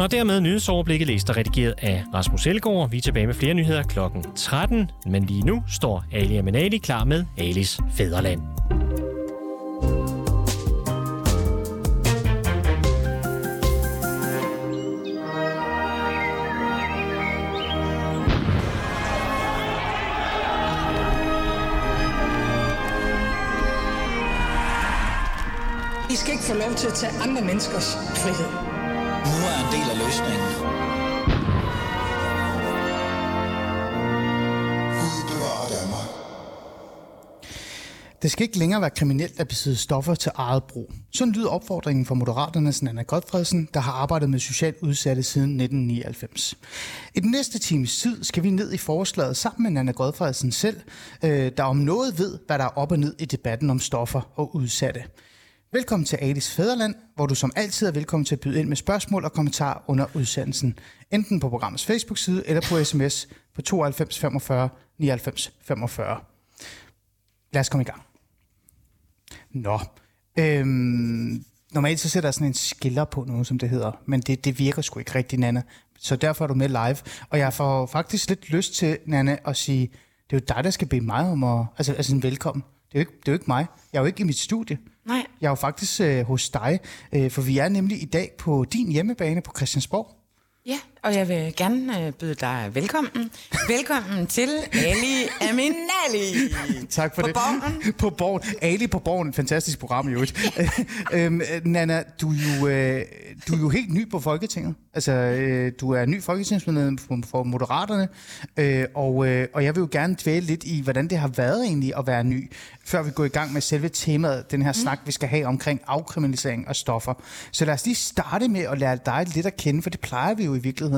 Og dermed nyhedsoverblikket læst og redigeret af Rasmus Elgaard. Vi er tilbage med flere nyheder kl. 13, men lige nu står Ali Amenali klar med Alis Fæderland. I skal ikke få lov til at tage andre menneskers frihed. En del af løsningen. Det skal ikke længere være kriminelt at besidde stoffer til eget brug. Sådan lyder opfordringen fra Moderaternes Nana Godfredsen, der har arbejdet med socialt udsatte siden 1999. I den næste times tid skal vi ned i forslaget sammen med Nana Godfredsen selv, øh, der om noget ved, hvad der er op og ned i debatten om stoffer og udsatte. Velkommen til Adis Fæderland, hvor du som altid er velkommen til at byde ind med spørgsmål og kommentarer under udsendelsen. Enten på programmets Facebook-side eller på sms på 92 45 99 45. Lad os komme i gang. Nå, øhm, normalt så sætter jeg sådan en skiller på noget, som det hedder, men det, det virker sgu ikke rigtigt, Nana. Så derfor er du med live. Og jeg får faktisk lidt lyst til, Nana, at sige, det er jo dig, der skal bede mig om at, altså, altså en velkommen. Det er, jo ikke, det er jo ikke mig. Jeg er jo ikke i mit studie. Nej. Jeg er jo faktisk øh, hos dig, øh, for vi er nemlig i dag på din hjemmebane på Christiansborg. Ja, og jeg vil gerne øh, byde dig velkommen. Velkommen til Ali Aminali. Tak for på det. Borgen. På Borgen. Ali på Borgen, fantastisk program i øvrigt. øhm, Nana, du er, jo, øh, du er jo helt ny på Folketinget. Altså, øh, du er ny folketingsmedlem for, Moderaterne, øh, og, øh, og jeg vil jo gerne dvæle lidt i, hvordan det har været egentlig at være ny, før vi går i gang med selve temaet, den her snak, vi skal have omkring afkriminalisering af stoffer. Så lad os lige starte med at lære dig lidt at kende, for det plejer vi jo i virkeligheden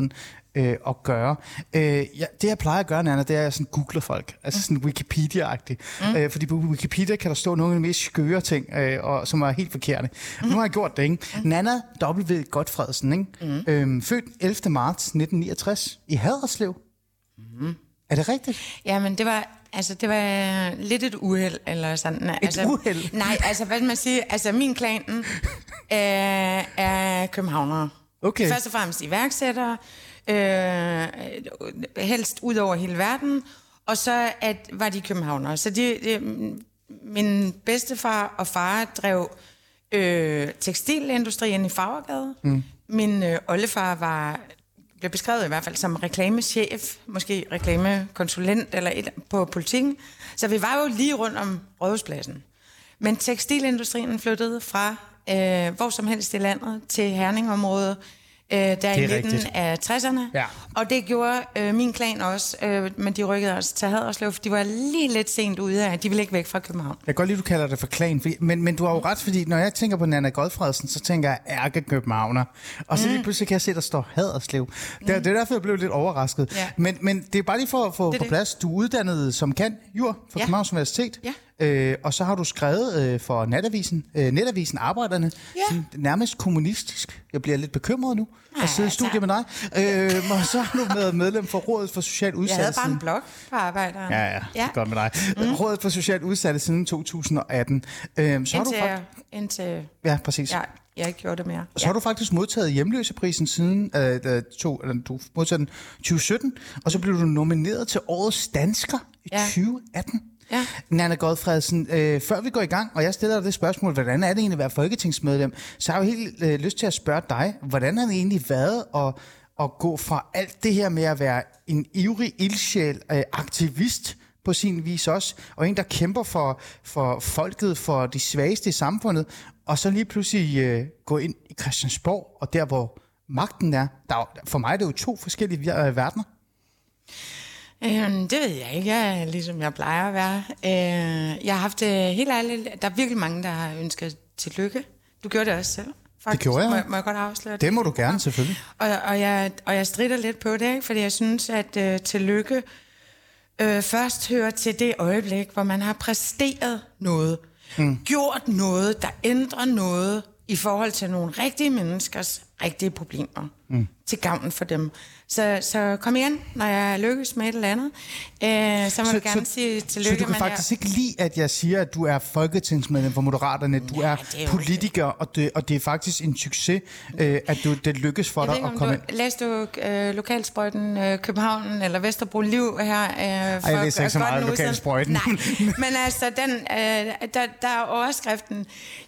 øh, at gøre. Øh, ja, det jeg plejer at gøre, Nana, det er, at jeg sådan googler folk. Altså sådan Wikipedia-agtigt. Mm. Øh, fordi på Wikipedia kan der stå nogle af de mest skøre ting, øh, og, som er helt forkerte. Mm. Nu har jeg gjort det, ikke? Mm. Nana W. Godfredsen, ikke? Mm. Øhm, født 11. marts 1969 i Haderslev. Mm. Er det rigtigt? Jamen, det var, altså, det var lidt et uheld, eller sådan. Et altså, uheld? Nej, altså, hvad skal man sige? Altså, min klan øh, er københavnere. Okay. Først og fremmest iværksættere, øh, helst ud over hele verden, og så at, var de københavnere. Så de, de, min bedstefar og far drev øh, tekstilindustrien i Fagergade. Mm. Min øh, oldefar var blev beskrevet i hvert fald som reklamechef, måske reklamekonsulent eller et, på politikken. Så vi var jo lige rundt om Rådhuspladsen. Men tekstilindustrien flyttede fra øh, hvor som helst i landet til Herningområdet, øh, der i midten rigtigt. af 60'erne. Ja. Og det gjorde øh, min klan også, øh, men de rykkede også til Haderslev, de var lige lidt sent ude af, de ville ikke væk fra København. Jeg kan godt lide, du kalder det for klan, fordi, men, men du har jo ret, fordi når jeg tænker på Nana Godfredsen, så tænker jeg ærke københavner. Og så lige pludselig kan jeg se, der står Haderslev. Det, det er derfor, jeg blev lidt overrasket. Ja. Men, men det er bare lige for at få på det. plads. Du er uddannet som kan jur fra Ja. Københavns Universitet. Ja. Øh, og så har du skrevet øh, for Netavisen, øh, Netavisen Arbejderne, Ja. sådan nærmest kommunistisk. Jeg bliver lidt bekymret nu Nej, at sidde i altså. studiet med dig. Øh, og så har du været medlem for Rådet for Social Jeg Udsatte. havde bare en blog for arbejderen. Ja, ja, det er godt med dig. Mm. Rådet for Socialt Udsatte siden 2018. Øhm, så har du Indtil, faktisk, jeg, indtil ja, præcis. jeg, jeg ikke gjorde det mere. Så har du faktisk modtaget hjemløseprisen siden øh, øh, to, eller, du modtaget den 2017, og så blev du nomineret til Årets Dansker i Ja. 2018. Ja. Nana Godfredsen, øh, før vi går i gang, og jeg stiller dig det spørgsmål, hvordan er det egentlig at være folketingsmedlem, så har jeg jo helt øh, lyst til at spørge dig, hvordan har det egentlig været at, at gå fra alt det her med at være en ivrig ildsjæl, øh, aktivist på sin vis også, og en, der kæmper for, for folket, for de svageste i samfundet, og så lige pludselig øh, gå ind i Christiansborg, og der, hvor magten er. Der, for mig er det jo to forskellige øh, verdener. Øhm, det ved jeg ikke. Jeg ligesom jeg plejer at være. Øh, jeg har haft det helt ærligt. Der er virkelig mange, der har ønsket tillykke. Du gjorde det også selv. Faktisk. gjorde jeg. Må, må jeg godt afsløre det? Det må du gerne, selvfølgelig. Og, og, jeg, og jeg strider lidt på det, ikke? fordi jeg synes, at øh, tillykke øh, først hører til det øjeblik, hvor man har præsteret noget. Mm. Gjort noget, der ændrer noget i forhold til nogle rigtige menneskers rigtige problemer mm. Til gavn for dem. Så, så kom igen, når jeg lykkes med et eller andet. Øh, så må så, du gerne så, sige tillykke. Så du kan faktisk jeg... ikke lide, at jeg siger, at du er folketingsmedlem for Moderaterne. Du ja, er, er politiker, og det, og det er faktisk en succes, øh, at du, det lykkes for jeg dig at komme du, ind. Læste du øh, Lokalsprøjten øh, København eller Vesterbro Liv her? Øh, for Ej, jeg læser ikke så meget Lokalsprøjten. Nej, men altså, den, øh, der, der er overskriften,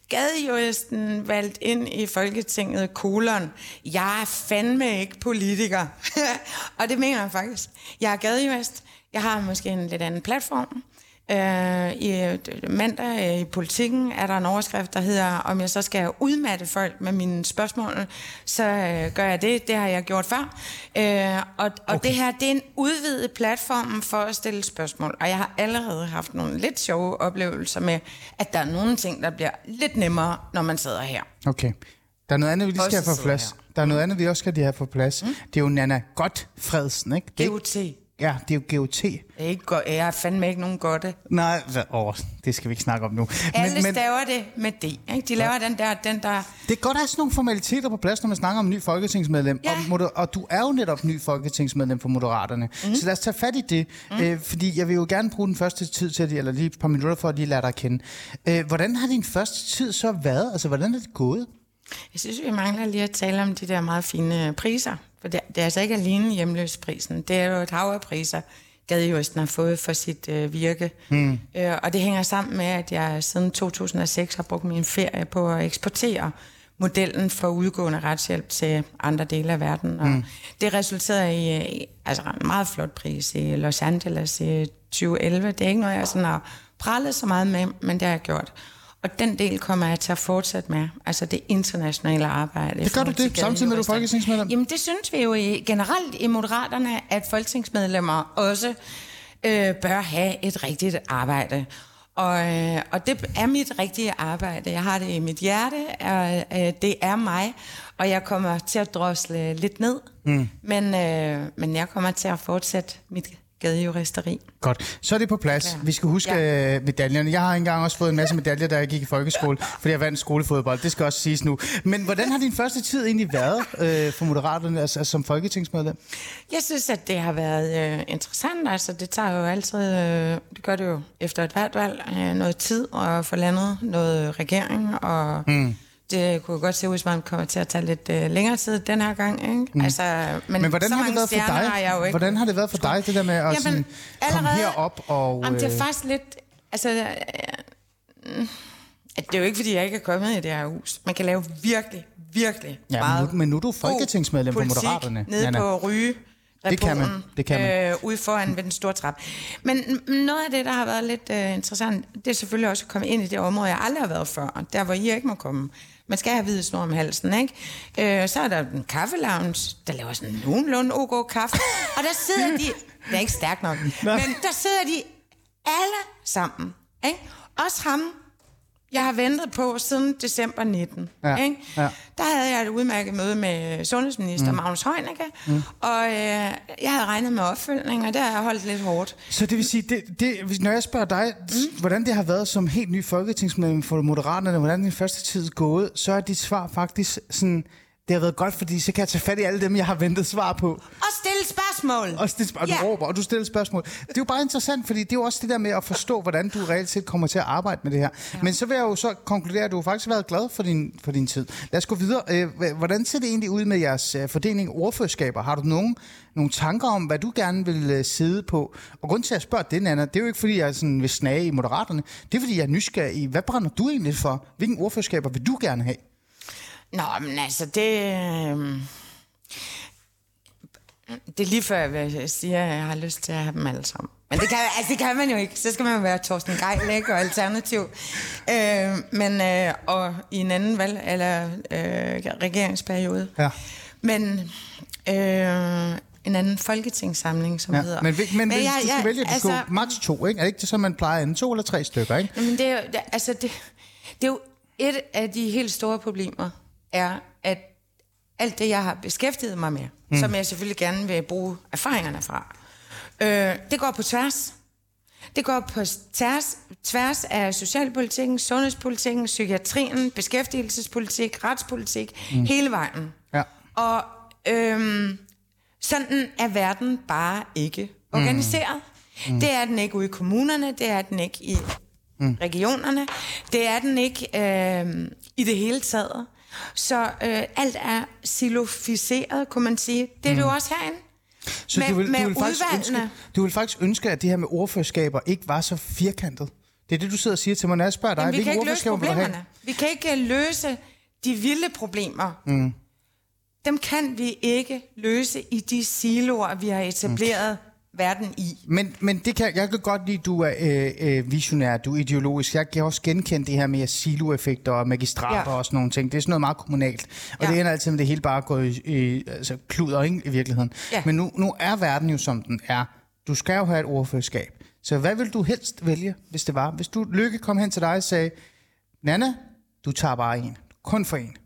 gadejuristen valgt ind i Folketinget, kolon, jeg er fandme ikke politiker. og det mener jeg faktisk. Jeg er gadejurist. Jeg har måske en lidt anden platform. Øh, I mandag øh, i politikken er der en overskrift, der hedder, om jeg så skal udmatte folk med mine spørgsmål, så øh, gør jeg det. Det har jeg gjort før. Øh, og og okay. det her, det er en udvidet platform for at stille spørgsmål. Og jeg har allerede haft nogle lidt sjove oplevelser med, at der er nogle ting, der bliver lidt nemmere, når man sidder her. Okay. Der er noget andet, vi lige skal have på plads. Der er noget andet, vi også skal have på plads. Mm. Det er jo Nana Godtfredsen, ikke? Det, GOT. Ja, det er jo GOT. Det er ikke go- jeg er fandme ikke nogen godte. Nej, åh, det skal vi ikke snakke om nu. Alle men, men, staver det med D. Ikke? De laver ja. den der, den der... Det er godt at have sådan nogle formaliteter på plads, når man snakker om ny folketingsmedlem. Ja. Og, moder- og du er jo netop ny folketingsmedlem for Moderaterne. Mm. Så lad os tage fat i det. Mm. Øh, fordi jeg vil jo gerne bruge den første tid til, at, eller lige et par minutter for at lige lade dig kende. Øh, hvordan har din første tid så været? Altså, hvordan er det gået? Jeg synes, vi mangler lige at tale om de der meget fine priser. For det, det er altså ikke alene hjemløsprisen. Det er jo et hav af priser, Gadejuristen har fået for sit øh, virke. Mm. Øh, og det hænger sammen med, at jeg siden 2006 har brugt min ferie på at eksportere modellen for udgående retshjælp til andre dele af verden. Og mm. det resulterede i, i altså en meget flot pris i Los Angeles i 2011. Det er ikke noget, jeg sådan har prallet så meget med, men det har jeg gjort. Og den del kommer jeg til at fortsætte med, altså det internationale arbejde. Det gør du det, samtidig med, at du er folketingsmedlem? Jamen det synes vi jo i, generelt i Moderaterne, at folketingsmedlemmer også øh, bør have et rigtigt arbejde. Og, øh, og det er mit rigtige arbejde. Jeg har det i mit hjerte, og øh, det er mig, og jeg kommer til at drosle lidt ned. Mm. Men, øh, men jeg kommer til at fortsætte mit gadejuristeri. Godt. Så er det på plads. Ja. Vi skal huske ja. Øh, medaljerne. Jeg har engang også fået en masse medaljer, da jeg gik i folkeskole, fordi jeg vandt skolefodbold. Det skal også siges nu. Men hvordan har din første tid egentlig været øh, for Moderaterne altså, altså, som folketingsmedlem? Jeg synes, at det har været øh, interessant. Altså, det tager jo altid, øh, det gør det jo efter et hvert valg, øh, noget tid at få landet noget regering og... Mm det kunne godt se ud, som om det kommer til at tage lidt øh, længere tid den her gang. Ikke? Mm. Altså, men, men hvordan har det været for dig? Har ikke hvordan har det været for dig, det der med at Jamen, sådan, allerede, komme herop? Og, jamen, det er øh, faktisk lidt... Altså, øh, øh, det er jo ikke, fordi jeg ikke er kommet i det her hus. Man kan lave virkelig, virkelig ja, meget men nu, men nu er du folketingsmedlem for Moderaterne. nede Nana. på Ryge. Det kan man. Det kan man. Øh, ude foran ved den store trap. Men noget af det, der har været lidt øh, interessant, det er selvfølgelig også at komme ind i det område, jeg aldrig har været før. Der, hvor I ikke må komme. Man skal have hvide snor om halsen, ikke? Øh, så er der en kaffelounge, der laver sådan nogenlunde ok kaffe. Og der sidder de... Det er ikke stærkt nok. Men der sidder de alle sammen. Ikke? Også ham, jeg har ventet på siden december 19. Ja. Ikke? Ja. Der havde jeg et udmærket møde med sundhedsminister mm. Magnus Heunicke, mm. og øh, jeg havde regnet med opfølgning, og det har jeg holdt lidt hårdt. Så det vil sige, det, det, når jeg spørger dig, mm. hvordan det har været som helt ny folketingsmedlem for Moderaterne, hvordan din første tid er gået, så er dit svar faktisk sådan det har været godt, fordi så kan jeg tage fat i alle dem, jeg har ventet svar på. Og stille spørgsmål. Og, stille, og du ja. råber, og du stiller spørgsmål. Det er jo bare interessant, fordi det er jo også det der med at forstå, hvordan du reelt set kommer til at arbejde med det her. Ja. Men så vil jeg jo så konkludere, at du har faktisk været glad for din, for din tid. Lad os gå videre. Øh, hvordan ser det egentlig ud med jeres øh, fordeling ordførerskaber? Har du nogen, nogle tanker om, hvad du gerne vil øh, sidde på? Og grund til, at jeg spørger det, Anna, det er jo ikke, fordi jeg sådan vil snage i Moderaterne. Det er, fordi jeg er nysgerrig i, hvad brænder du egentlig for? Hvilke ordførerskaber vil du gerne have? Nå, men altså, det... Øh, det er lige før, jeg siger, at jeg har lyst til at have dem alle sammen. Men det kan, altså, det kan man jo ikke. Så skal man være Torsten Geil, og alternativ. Øh, men, øh, og i en anden valg, eller øh, regeringsperiode. Ja. Men øh, en anden folketingssamling, som ja. hedder. Men, men, men hvis jeg, du skal vælge, at altså, gå maks to, ikke? Er det ikke det, som man plejer? En to eller tre stykker, ikke? Men det er jo, altså, det, det er jo et af de helt store problemer, er, at alt det, jeg har beskæftiget mig med, mm. som jeg selvfølgelig gerne vil bruge erfaringerne fra, øh, det går på tværs. Det går på tværs, tværs af socialpolitikken, sundhedspolitikken, psykiatrien, beskæftigelsespolitik, retspolitik, mm. hele vejen. Ja. Og øhm, sådan er verden bare ikke organiseret. Mm. Det er den ikke ude i kommunerne, det er den ikke i mm. regionerne, det er den ikke øh, i det hele taget. Så øh, alt er siloficeret, kunne man sige. Det er mm. det jo også herinde. Så Med- du, vil, med du, vil faktisk udvalgene. ønske, du vil faktisk ønske, at det her med ordførerskaber ikke var så firkantet. Det er det, du sidder og siger til mig, når jeg spørger dig. Jamen, vi kan ikke løse problemerne. Vi kan ikke øh, løse de vilde problemer. Mm. Dem kan vi ikke løse i de siloer, vi har etableret mm. Verden i. Men, men det kan, jeg kan godt lide, at du er øh, øh, visionær, du er ideologisk. Jeg kan også genkende det her med siloeffekter og magistrater Ja. og sådan nogle ting. Det er sådan noget meget kommunalt. Og Ja. det ender altid med, det hele bare går i, i altså, kluder ikke, i virkeligheden. Ja. Men nu, nu er verden jo som den er. Du skal jo have et ordførerskab. Så hvad vil du helst vælge, hvis det var? Hvis du Lykke kom hen til dig og sagde, Nana, du tager bare en. Kun for en.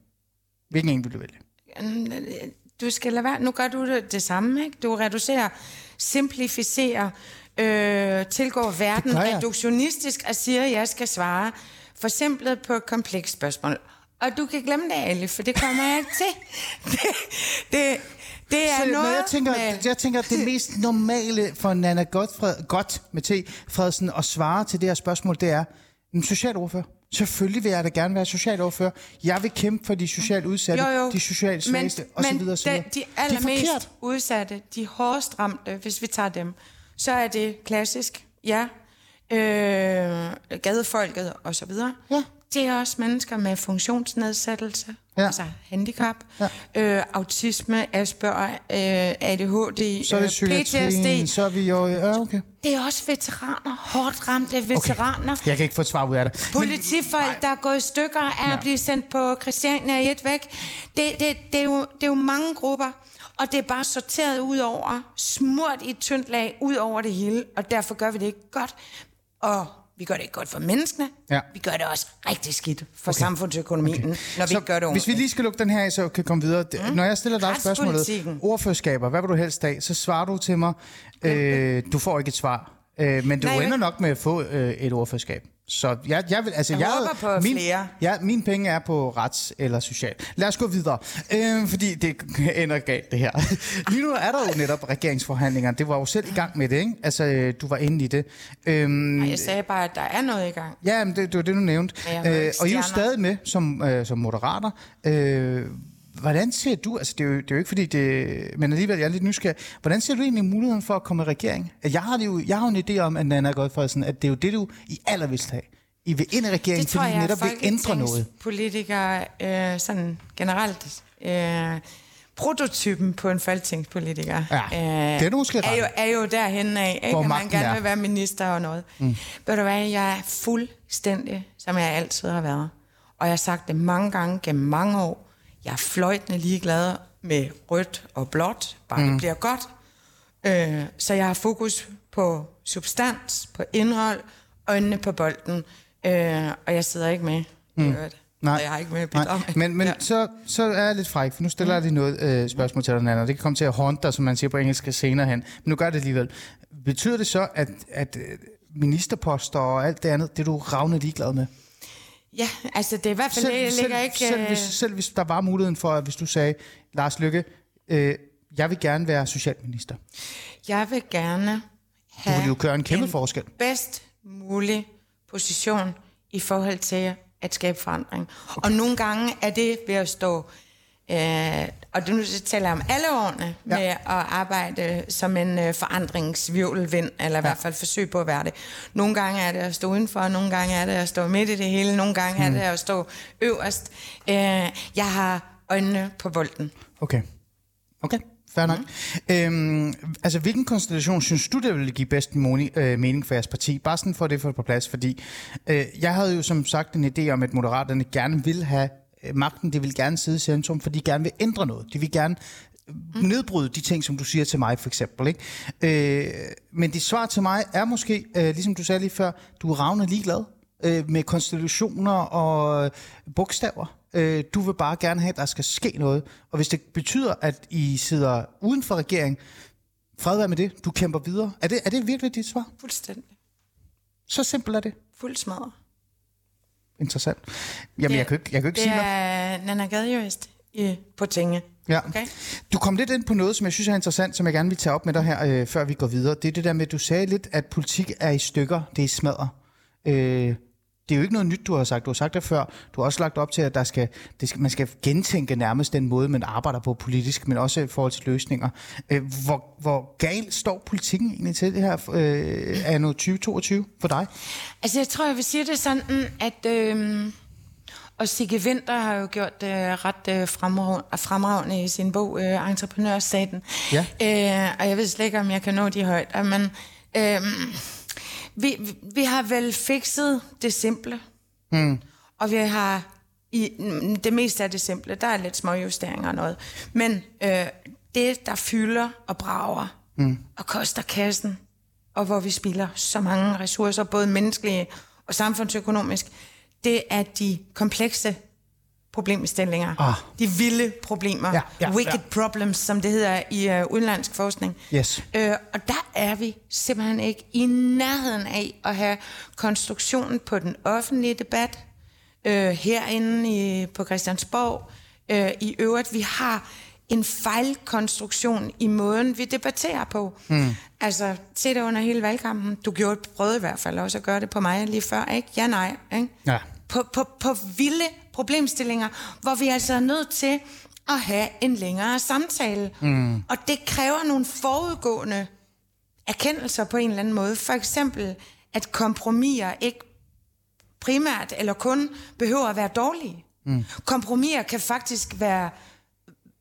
Hvilken en vil du vælge? Du skal lade være. Nu gør du det, det samme, ikke? Du reducerer, simplificerer, øh, tilgår verden jeg. reduktionistisk og siger, at jeg skal svare forsimplet på et komplekst spørgsmål. Og du kan glemme det, Ali, for det kommer jeg ikke til. Det, det, det er Så, noget jeg tænker, med... jeg tænker, det mest normale for Nana Godfred, godt med T. Frederiksen at svare til det her spørgsmål, det er, en socialordfører. Selvfølgelig vil jeg da gerne være socialordfører. Jeg vil kæmpe for de socialt udsatte, Jo, jo. de socialt svageste, men, og så men så de- de er allermest udsatte, de hårdest ramte, hvis vi tager dem, så er det klassisk, ja, øh, gadefolket og så videre. Ja. Det er også mennesker med funktionsnedsættelse, Ja. altså handicap, Ja. øh, autisme, Asperger, øh, ADHD, Så er det øh, PTSD. så er vi jo... Ja, okay. Det er også veteraner, hårdt ramte veteraner. Jeg kan ikke få et svar ud af det. Politifolk, der er gået i stykker af at blive sendt på Christiania i et væk. Det, det, det, er jo, det er jo mange grupper, og det er bare sorteret ud over, smurt i et tyndt lag ud over det hele, og derfor gør vi det ikke godt. Og vi gør det ikke godt for menneskene, Ja. vi gør det også rigtig skidt for okay. samfundsøkonomien, okay. når vi Så ikke gør det hvis vi ordentligt. lige skal lukke den her af, så kan vi komme videre. Mm. Når jeg stiller dig spørgsmålet, ordførerskaber, hvad vil du helst af? Så svarer du til mig, øh, du får ikke et svar. Øh, men du Nej, ender nok med at få øh, et ordførerskab. Så jeg, jeg vil, altså, Jeg håber på min, flere. Ja, mine penge er på rets eller social. Lad os gå videre, øh, fordi det ender galt det her. Lige nu er der jo netop regeringsforhandlinger. Det var jo selv i gang med det, ikke? Altså, øh, du var inde i det. Øhm, Og jeg sagde bare, at der er noget i gang. Ja, men det, det var det, du nævnte. Jeg Øh, og I er jo stadig med som, øh, som moderater. Øh, hvordan ser du, altså det er, jo, det er jo ikke fordi det, men alligevel jeg er lidt nysgerrig, hvordan ser du egentlig muligheden for at komme i regering? Jeg har, det jo, jeg har jo en idé om, at Nana Godfredsen, at det er jo det, du i aller vil have. I vil ind i regeringen, Det tror fordi I netop vil ændre noget. politikere øh, sådan generelt... Øh, prototypen på en folketingspolitiker Ja, det er du måske er, jo, er jo derhen af, ikke? Hvor at man gerne er. vil være minister og noget. Mm. Ved du hvad, jeg er fuldstændig, som jeg altid har været. Og jeg har sagt det mange gange gennem mange år. Jeg er fløjtende ligeglad med rødt og blåt, bare mm. det bliver godt. Øh, så jeg har fokus på substans, på indhold, øjnene på bolden. Øh, og jeg sidder ikke med. Mm. Nej. Og jeg har ikke med Nej, med. men, men Ja. så, så er jeg lidt fræk, for nu stiller jeg lige noget øh, spørgsmål til dig, Nana. Det kan komme til at haunt dig, som man siger på engelsk, senere hen. Men nu gør det alligevel. Betyder det så, at, at øh, ministerposter og alt det andet, det er du ravne ligeglad med? Ja, altså det er i hvert fald, det selv, ligger ikke... selv, øh, hvis, selv hvis der var muligheden for, at hvis du sagde, Lars Lykke, øh, jeg vil gerne være socialminister. Jeg vil gerne Du have vil jo gøre en kæmpe en forskel. bedst mulig position i forhold til at skabe forandring. Okay. Og nogle gange er det ved at stå, øh, og det nu taler om alle årene, Ja. ja. med at arbejde som en øh, forandringsvirvelvind, eller i hvert fald forsøg på at være det. Nogle gange er det at stå udenfor, og nogle gange er det at stå midt i det hele, nogle gange mm. er det at stå øverst. Øh, jeg har øjnene på bolden. Okay. Okay, fair nok. Mhm. Øhm, altså, hvilken konstellation synes du, der ville give bedst moni, øh, mening for jeres parti? Bare sådan for det for på plads, fordi øh, jeg havde jo som sagt en idé om, at Moderaterne gerne vil have magten, de vil gerne sidde i centrum, for de gerne vil ændre noget. De vil gerne øh, nedbryde de ting, som du siger til mig, for eksempel. Ikke? Øh, men dit svar til mig er måske, øh, ligesom du sagde lige før, du er ravne ligeglad øh, med konstellationer og øh, bogstaver. Øh, du vil bare gerne have, at der skal ske noget. Og hvis det betyder, at I sidder uden for regering, fred være med det, du kæmper videre. Er det, er det virkelig dit svar? Fuldstændig. Så simpelt er det. Fuld smadret. Interessant. Jamen, jeg kan ikke, jeg kan ikke Det sige noget. er Nana i, på Tinge. Ja. Okay? Du kom lidt ind på noget, som jeg synes er interessant, som jeg gerne vil tage op med dig her, øh, før vi går videre. Det er det der med, at du sagde lidt, at politik er i stykker, det er i smadret. Øh, det er jo ikke noget nyt, du har sagt. Du har sagt det før. Du har også lagt op til, at der skal, det skal, man skal gentænke nærmest den måde, man arbejder på politisk, men også i forhold til løsninger. Øh, hvor, hvor galt står politikken egentlig til det her øh, anno 2022 for dig? Altså, jeg tror, jeg vil sige det sådan, at... Øh, og Sigge Winter har jo gjort det øh, ret øh, fremragende, fremragende i sin bog, øh, Entreprenørstaten. Ja. Øh, og jeg ved slet ikke, om jeg kan nå de højder, men øh, vi, vi har vel fikset det simple. Mm. Og vi har i det meste af det simple, der er lidt små justeringer og noget. Men øh, det, der fylder og brager mm. og koster kassen, og hvor vi spilder så mange ressourcer, både menneskelige og samfundsøkonomisk, det er de komplekse problemstillinger. Ah. De vilde problemer. Ja, ja, wicked ja. problems, som det hedder i øh, udenlandsk forskning. Yes. Øh, og der er vi simpelthen ikke i nærheden af at have konstruktionen på den offentlige debat, øh, herinde i, på Christiansborg. Øh, I øvrigt, vi har en fejlkonstruktion i måden, vi debatterer på. Mm. Altså, se det under hele valgkampen. Du gjorde prøvede i hvert fald også at gøre det på mig lige før, ikke? Ja, nej, ikke? Ja. På, på, på vilde problemstillinger, hvor vi altså er nødt til at have en længere samtale. Mm. Og det kræver nogle forudgående erkendelser på en eller anden måde. For eksempel, at kompromiser ikke primært eller kun behøver at være dårlige. Mm. Kompromiser kan faktisk være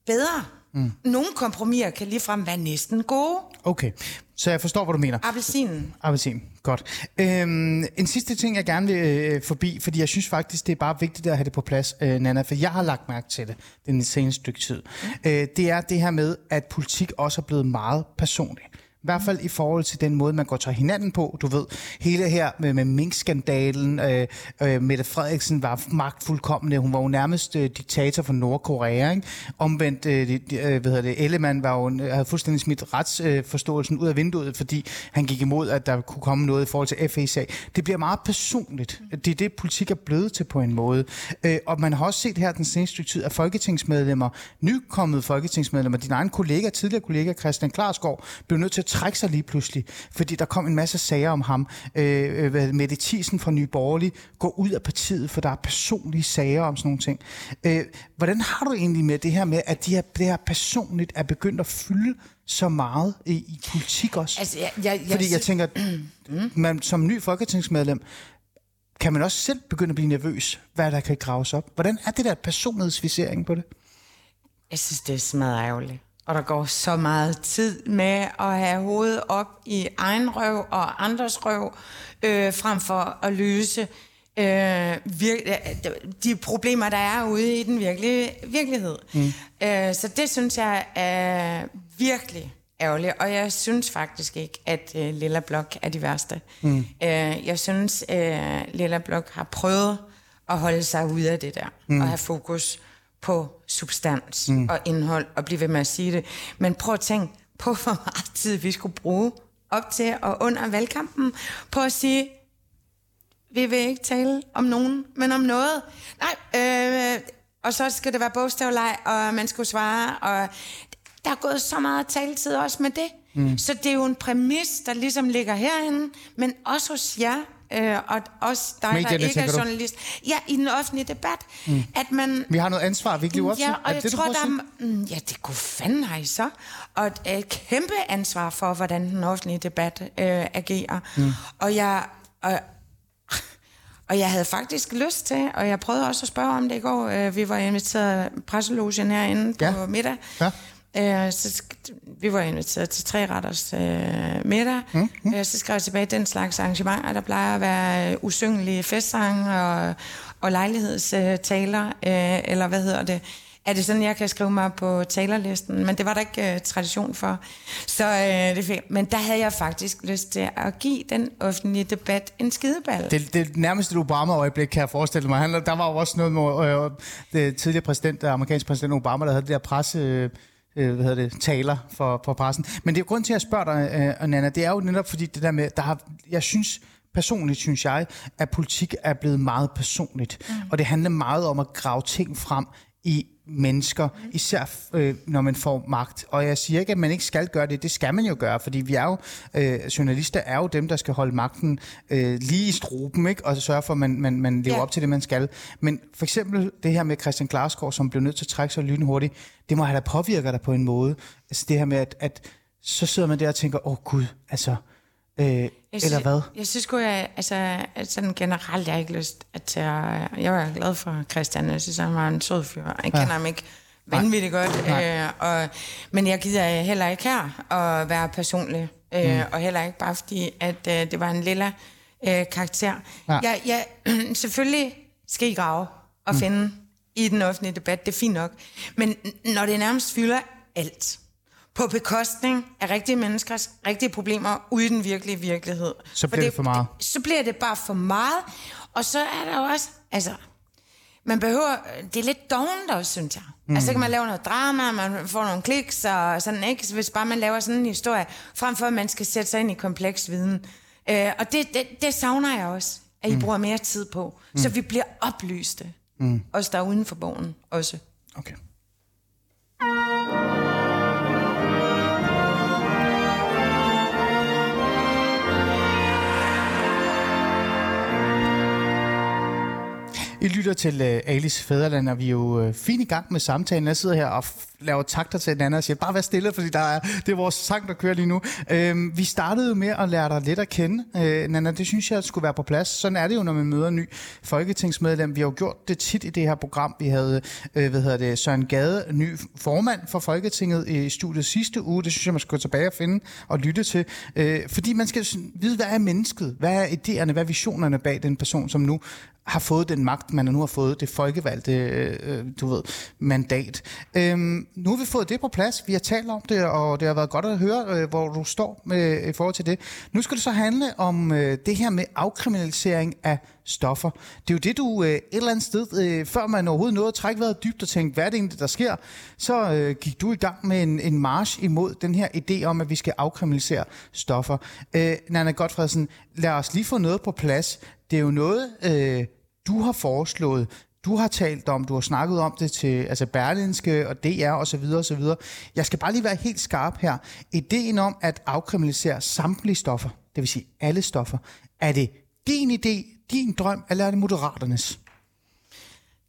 bedre. Mm. Nogle kompromiser kan ligefrem være næsten gode. Okay, så jeg forstår, hvad du mener. Appelsinen. Appelsin, godt. Øhm, en sidste ting, jeg gerne vil øh, forbi, fordi jeg synes faktisk, det er bare vigtigt at have det på plads, øh, Nana, for jeg har lagt mærke til det den seneste stykke tid. Mm. Øh, det er det her med, at politik også er blevet meget personligt. I hvert fald i forhold til den måde, man går til hinanden på. Du ved, hele her med, med Mink-skandalen. Øh, øh, Mette Frederiksen var magtfuldkommende. Hun var jo nærmest øh, diktator for Nordkorea. Ikke? Omvendt, øh, de, øh, hvad hedder det, Ellemann var jo, havde fuldstændig smidt retsforståelsen ud af vinduet, fordi han gik imod, at der kunne komme noget i forhold til FE-sag. Det bliver meget personligt. Det er det, politik er blevet til på en måde. Øh, og man har også set her den seneste tid, at folketingsmedlemmer, nykommede folketingsmedlemmer, din egen kollega, tidligere kollega Christian Klarsgaard, blev nødt til at trække sig lige pludselig, fordi der kom en masse sager om ham. Øh, øh, Mette Thiesen fra Nye Borgerlige går ud af partiet, for der er personlige sager om sådan nogle ting. Øh, hvordan har du egentlig med det her med, at de her, det her personligt er begyndt at fylde så meget i, i politik også? Altså, jeg, jeg, jeg, Fordi jeg tænker, man som ny folketingsmedlem, kan man også selv begynde at blive nervøs, hvad der kan graves op. Hvordan er det der personlighedsvisering på det? Jeg synes, det er smadret ærgerligt. Og der går så meget tid med at have hovedet op i egen røv og andres røv, øh, frem for at løse øh, vir- de problemer, der er ude i den virkelige virkelighed. Mm. Øh, så det synes jeg er virkelig ærgerligt, og jeg synes faktisk ikke, at øh, Lilla Blok er de værste. Mm. Øh, jeg synes, øh, Lilla Blok har prøvet at holde sig ude af det der, mm. og have fokus på substans mm. og indhold, og blive ved med at sige det. Men prøv at tænke på, hvor meget tid vi skulle bruge op til og under valgkampen, på at sige, vi vil ikke tale om nogen, men om noget. Nej, øh, og så skal det være bogstavleg, og man skulle svare, og der er gået så meget taletid også med det. Mm. Så det er jo en præmis, der ligesom ligger herinde, men også hos jer, øh, og også dig, Medierne, der ikke er du? journalist. Ja, i den offentlige debat, mm. at man... Vi har noget ansvar, vi ikke lever op til. Ja, Er og det jeg det, du tror, der er, mm, ja, det kunne fanden have I så. Og et, et kæmpe ansvar for, hvordan den offentlige debat øh, agerer. Mm. Og jeg... Og, og jeg havde faktisk lyst til, og jeg prøvede også at spørge om det i går, øh, vi var inviteret presselogen herinde Ja. på middag. Ja. Øh, så vi var inviteret til tre retters øh, middag. Mm, mm. Øh, så skrev jeg tilbage, den slags arrangementer, der plejer at være øh, usyngelige festsange og, og lejlighedstaler, øh, eller hvad hedder det. Er det sådan, jeg kan skrive mig på talerlisten? Men det var der ikke øh, tradition for. Så øh, det fint. Men der havde jeg faktisk lyst til at give den offentlige debat en skideball. Det, det nærmeste Obama-øjeblik, kan jeg forestille mig. Han, der var jo også noget med øh, det tidligere præsident, der amerikanske præsident Obama, der havde det der presse... Øh, øh, hvad hedder det, taler for, for pressen. Men det er jo grund til, at jeg spørger dig, øh, Nana, det er jo netop fordi det der med, der har, jeg synes personligt synes jeg, at politik er blevet meget personligt. Mm. Og det handler meget om at grave ting frem i mennesker, især øh, når man får magt. Og jeg siger ikke, at man ikke skal gøre det. Det skal man jo gøre, fordi vi er jo, øh, journalister er jo dem, der skal holde magten øh, lige i struben, ikke? og sørge for, at man, man, man lever Ja. op til det, man skal. Men for eksempel det her med Christian Glarsgaard, som blev nødt til at trække sig lynhurtigt, det må have da påvirket dig på en måde. Altså det her med, at, at så sidder man der og tænker, åh oh, gud, altså, øh, Jeg eller hvad? Jeg synes sgu, jeg, altså, at sådan generelt, jeg har ikke lyst at tage, jeg var glad for Christian, jeg synes, han var en sød fyr. Jeg kender ham ikke vanvittigt godt, øh, og, men jeg gider heller ikke her at være personlig, øh, mm. og heller ikke bare fordi, at øh, det var en lille øh, karakter. Ja. Ja. Jeg, jeg, selvfølgelig skal I grave og mm. finde i den offentlige debat, det er fint nok, men når det nærmest fylder alt, på bekostning af rigtige menneskers rigtige problemer ude i den virkelige virkelighed. Så bliver det for meget. Så bliver det bare for meget. Og så er der jo også, altså, man behøver, det er lidt dovent også, synes jeg. Mm. Altså, så kan man lave noget drama, man får nogle kliks og sådan, ikke? Hvis bare man laver sådan en historie, frem for at man skal sætte sig ind i kompleks viden. Øh, og det, det, det savner jeg også, at I mm. bruger mere tid på, mm. så vi bliver oplyste. Mm. Os der er uden for bogen også. Okay. I lytter til øh, uh, Alice Fæderland, og vi er jo uh, fint i gang med samtalen. Jeg sidder her og laver takter til hinanden og siger, bare vær stille, fordi der er, det er vores sang, der kører lige nu. Øhm, vi startede jo med at lære dig lidt at kende, øh, Nana. Det synes jeg skulle være på plads. Sådan er det jo, når man møder en ny folketingsmedlem. Vi har jo gjort det tit i det her program. Vi havde øh, hvad hedder det, Søren Gade, ny formand for Folketinget i studiet sidste uge. Det synes jeg, man skal gå tilbage og finde og lytte til. Øh, fordi man skal vide, hvad er mennesket? Hvad er idéerne? Hvad er visionerne bag den person, som nu har fået den magt, man nu har fået, det folkevalgte, øh, øh du ved, mandat. Øhm, nu har vi fået det på plads, vi har talt om det, og det har været godt at høre, øh, hvor du står med, i forhold til det. Nu skal det så handle om øh, det her med afkriminalisering af stoffer. Det er jo det, du øh, et eller andet sted, øh, før man overhovedet nåede at trække vejret dybt og tænke, hvad er det egentlig, der sker, så øh, gik du i gang med en, en march imod den her idé om, at vi skal afkriminalisere stoffer. Øh, Nana Godfredsen, lad os lige få noget på plads. Det er jo noget, øh, du har foreslået, du har talt om, du har snakket om det til altså Berlinske og DR og så videre og så videre. Jeg skal bare lige være helt skarp her. Ideen om at afkriminalisere samtlige stoffer, det vil sige alle stoffer, er det din idé, din drøm, eller er det moderaternes?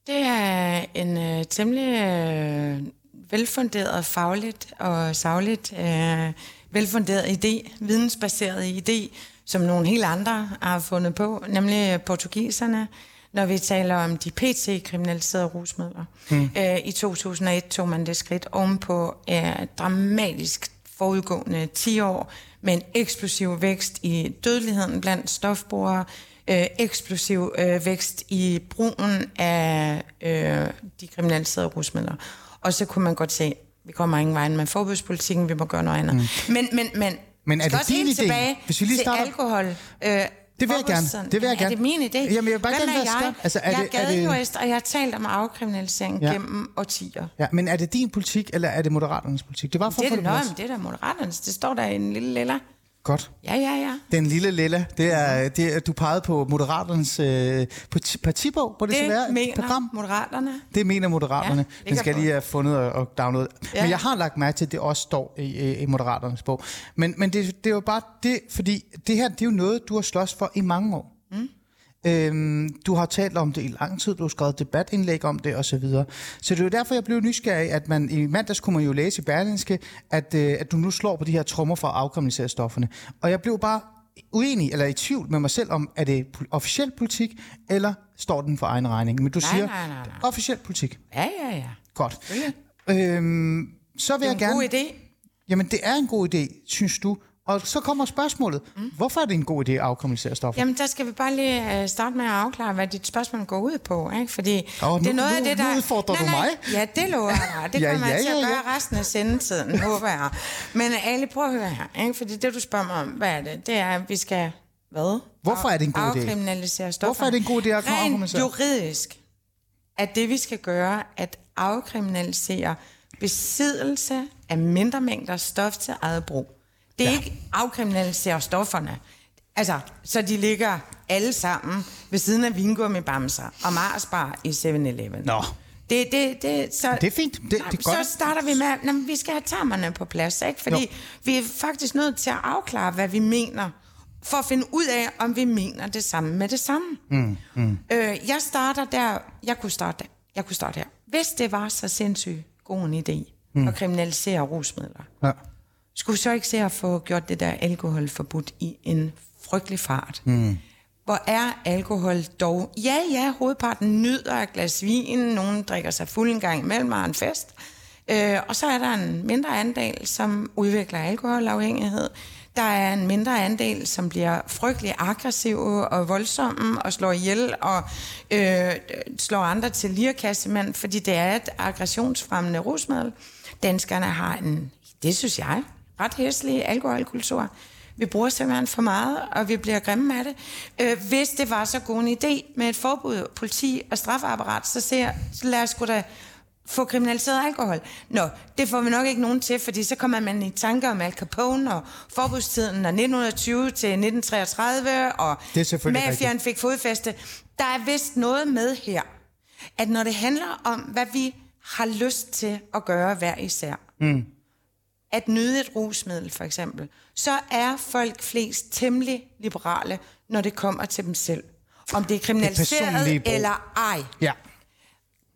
Det er en øh, temmelig øh, velfunderet, fagligt og sagligt øh, velfunderet idé, vidensbaseret idé, som nogle helt andre har fundet på, nemlig portugiserne, når vi taler om de PT-kriminaliserede rusmidler. Mm. Øh, I 2001 tog man det skridt ovenpå øh, dramatisk forudgående 10 år med en eksplosiv vækst i dødeligheden blandt stofbrugere, øh, eksplosiv øh, vækst i brugen af øh, de kriminaliserede rusmidler. Og så kunne man godt se, vi kommer ingen vej med forbudspolitikken, vi må gøre noget andet. Mm. Men, men, men, Men er det din helt idé? tilbage Hvis vi lige til starter- alkohol. Øh, Det vil jeg gerne. Det vil jeg gerne. Er det min idé? Jamen, jeg vil bare Hvem gerne er være jeg? Altså, er jeg det- er er det- gadejurist, og jeg har talt om afkriminalisering Ja. gennem årtier. Ja, men er det din politik, eller er det moderaternes politik? Det var for Det er det det, plads. det er der Moderaternes. Det står der i en lille lilla. Godt. Ja, ja, ja. Den lille Lilla, det er, det er, du pegede på Moderaternes øh, parti- partibog, hvor det, Det skal være mener program. Moderaterne. Det mener Moderaterne. Ja, Den skal jeg lige have fundet og, og downloadet. Ja. Men jeg har lagt mærke til, at det også står i, i, i Moderaternes bog. Men, men det, det er jo bare det, fordi det her, det er jo noget, du har slås for i mange år. Mm. Øhm, du har talt om det i lang tid, du har skrevet debatindlæg om det osv. Så, videre. så det er jo derfor, jeg blev nysgerrig, at man i mandags kunne man jo læse i Berlinske, at, øh, at du nu slår på de her trommer for at afkriminalisere stofferne. Og jeg blev bare uenig eller i tvivl med mig selv om, er det officiel politik, eller står den for egen regning? Men du Nej, siger, nej, nej, nej. officiel politik. Ja, ja, ja. Godt. Selvfølgelig. Øhm, så vil Det er jeg en gerne... god idé. Jamen, det er en god idé, synes du. Og så kommer spørgsmålet. Mm. Hvorfor er det en god idé at afkriminalisere stoffer? Jamen, der skal vi bare lige uh, starte med at afklare, hvad dit spørgsmål går ud på, ikke? Fordi Åh, det er nu- noget af nu- det, der... nu udfordrer nej, du nej, mig. Ja, det lover jeg. Det Ja, kommer jeg ja, til at ja, gøre resten af sendetiden, håber jeg. Men Ali, prøv at høre her, ikke? Fordi det, du spørger mig om, hvad er det? Det er, at vi skal... Hvad? Hvorfor er det en god idé? Afkriminalisere stoffer. Hvorfor er det en god idé at Rent afkriminalisere? juridisk, at det, vi skal gøre, at afkriminalisere besiddelse af mindre mængder stof til eget brug. Det er ja. ikke afkriminalisere stofferne. Altså, så de ligger alle sammen ved siden af vingummi bamser og Marsbar i 7-Eleven. Nå. Det, det, det, så, Det er fint. Det, det er godt. så starter vi med, at vi skal have tammerne på plads, ikke? Fordi jo. vi er faktisk nødt til at afklare, hvad vi mener, for at finde ud af, om vi mener det samme med det samme. Mm, mm. Øh, jeg starter der, jeg kunne starte der, jeg kunne starte her. Hvis det var så sindssygt god en idé mm. at kriminalisere rusmidler, Ja. Skulle så ikke se at få gjort det der alkohol forbudt i en frygtelig fart. Mm. Hvor er alkohol dog? Ja, ja, hovedparten nyder et glas vin, nogen drikker sig fuld en gang imellem og en fest. Øh, og så er der en mindre andel, som udvikler alkoholafhængighed. Der er en mindre andel, som bliver frygtelig aggressive og voldsomme og slår ihjel og øh, slår andre til lirakassemand, fordi det er et aggressionsfremmende rusmiddel. Danskerne har en, det synes jeg, ret hæslig alkoholkultur. Vi bruger simpelthen for meget, og vi bliver grimme af det. Øh, hvis det var så god en idé med et forbud, politi og strafapparat, så, ser, så lad os da få kriminaliseret alkohol. Nå, det får vi nok ikke nogen til, fordi så kommer man i tanker om Al Capone og forbudstiden af 1920 til 1933, og Det selvfølgelig mafiaen fik fodfæste. Der er vist noget med her, at når det handler om, hvad vi har lyst til at gøre hver især, mm. At nyde et rusmiddel for eksempel, så er folk flest temmelig liberale, når det kommer til dem selv. Om det er kriminaliseret brug. eller ej Ja.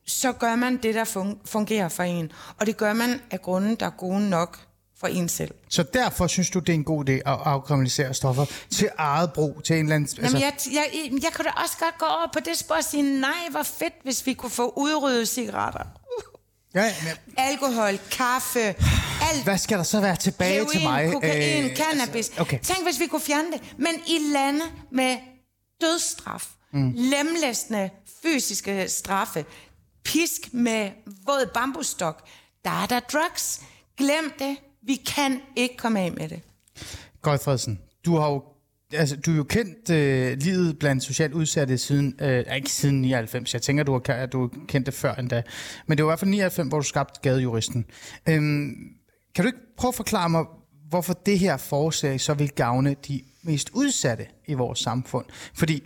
så gør man det, der fun- fungerer for en. Og det gør man af grunde, der er gode nok for en selv. Så derfor synes du, det er en god idé at afkriminalisere stoffer til eget brug, til en eller anden... Altså, Jamen, jeg, jeg, jeg kunne da også godt gå over på det spor og sige, nej, hvor fedt, hvis vi kunne få udryddet cigaretter. Ja, men Alkohol, kaffe, alt. hvad skal der så være tilbage Heroin, til mig? kokain, Øh, cannabis. altså, okay. Tænk, hvis vi kunne fjerne det. Men i lande med dødsstraf, mm. lemlæstende fysiske straffe, pisk med våd bambusstok, der er der drugs. Glem det. Vi kan ikke komme af med det. Godfredsen, du har jo Altså, du er jo kendt øh, livet blandt socialt udsatte siden, øh, ikke siden 99. Jeg tænker, du har, du kendt det før endda. Men det var i hvert fald 99, hvor du skabte gadejuristen. Øhm, kan du ikke prøve at forklare mig, hvorfor det her forslag så vil gavne de mest udsatte i vores samfund? Fordi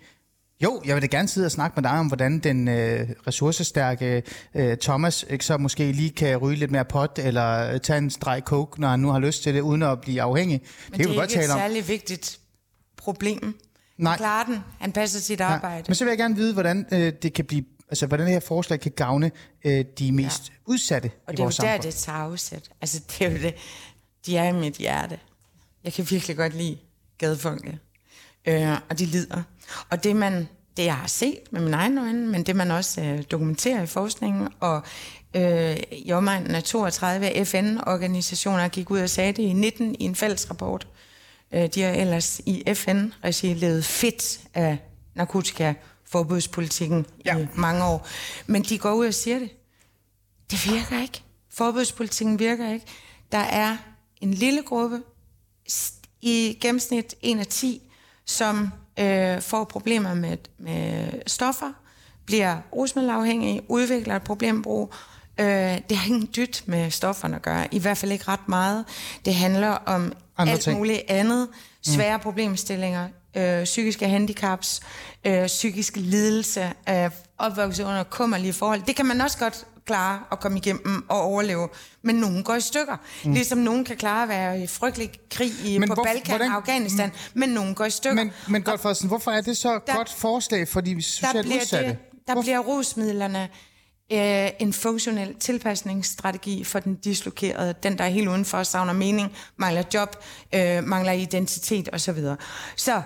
jo, jeg vil da gerne sidde og snakke med dig om, hvordan den øh, ressourcestærke øh, Thomas ikke, så måske lige kan ryge lidt mere pot, eller øh, tage en streg coke, når han nu har lyst til det, uden at blive afhængig. Men det det, er vi ikke godt tale om. særligt vigtigt problem. Nej. Han klarer den. Han passer sit Ja, arbejde. Men så vil jeg gerne vide, hvordan øh, det kan blive, altså hvordan det her forslag kan gavne øh, de mest ja. udsatte Og i det er jo vores der, samfund. det tager afsæt. Altså, det er jo det. De er i mit hjerte. Jeg kan virkelig godt lide gadefolket. Øh, og de lider. Og det, man, det jeg har set med mine egne øjne, men det man også øh, dokumenterer i forskningen, og øh, i omegnen af 32 FN-organisationer gik ud og sagde det i 19 i en fælles rapport. Øh, de har ellers i FN-regi levet fedt af narkotika-forbudspolitikken Ja. i mange år. Men de går ud og siger det. Det virker ikke. Forbudspolitikken virker ikke. Der er en lille gruppe, i gennemsnit 1 af 10, som øh, får problemer med, med stoffer, bliver rusmiddelafhængige, udvikler et problembrug. Øh, det har ingen dyt med stofferne at gøre, i hvert fald ikke ret meget. Det handler om Andre alt ting. muligt andet, svære mm. problemstillinger, øh, psykiske handicaps, øh, psykisk lidelse, øh, opvokset under kummerlige forhold. Det kan man også godt klare at komme igennem og overleve, men nogen går i stykker. Mm. Ligesom nogen kan klare at være i frygtelig krig i, Men på hvor- Balkan hvordan- og Afghanistan, men nogen går i stykker. Men, men Godfredsen, hvorfor er det så Der- godt forslag for de socialt udsatte? det, der Hvorfor- bliver rusmidlerne øh, en funktionel tilpasningsstrategi for den dislokerede, den der er helt udenfor, savner mening, mangler job, øh, mangler identitet osv. Så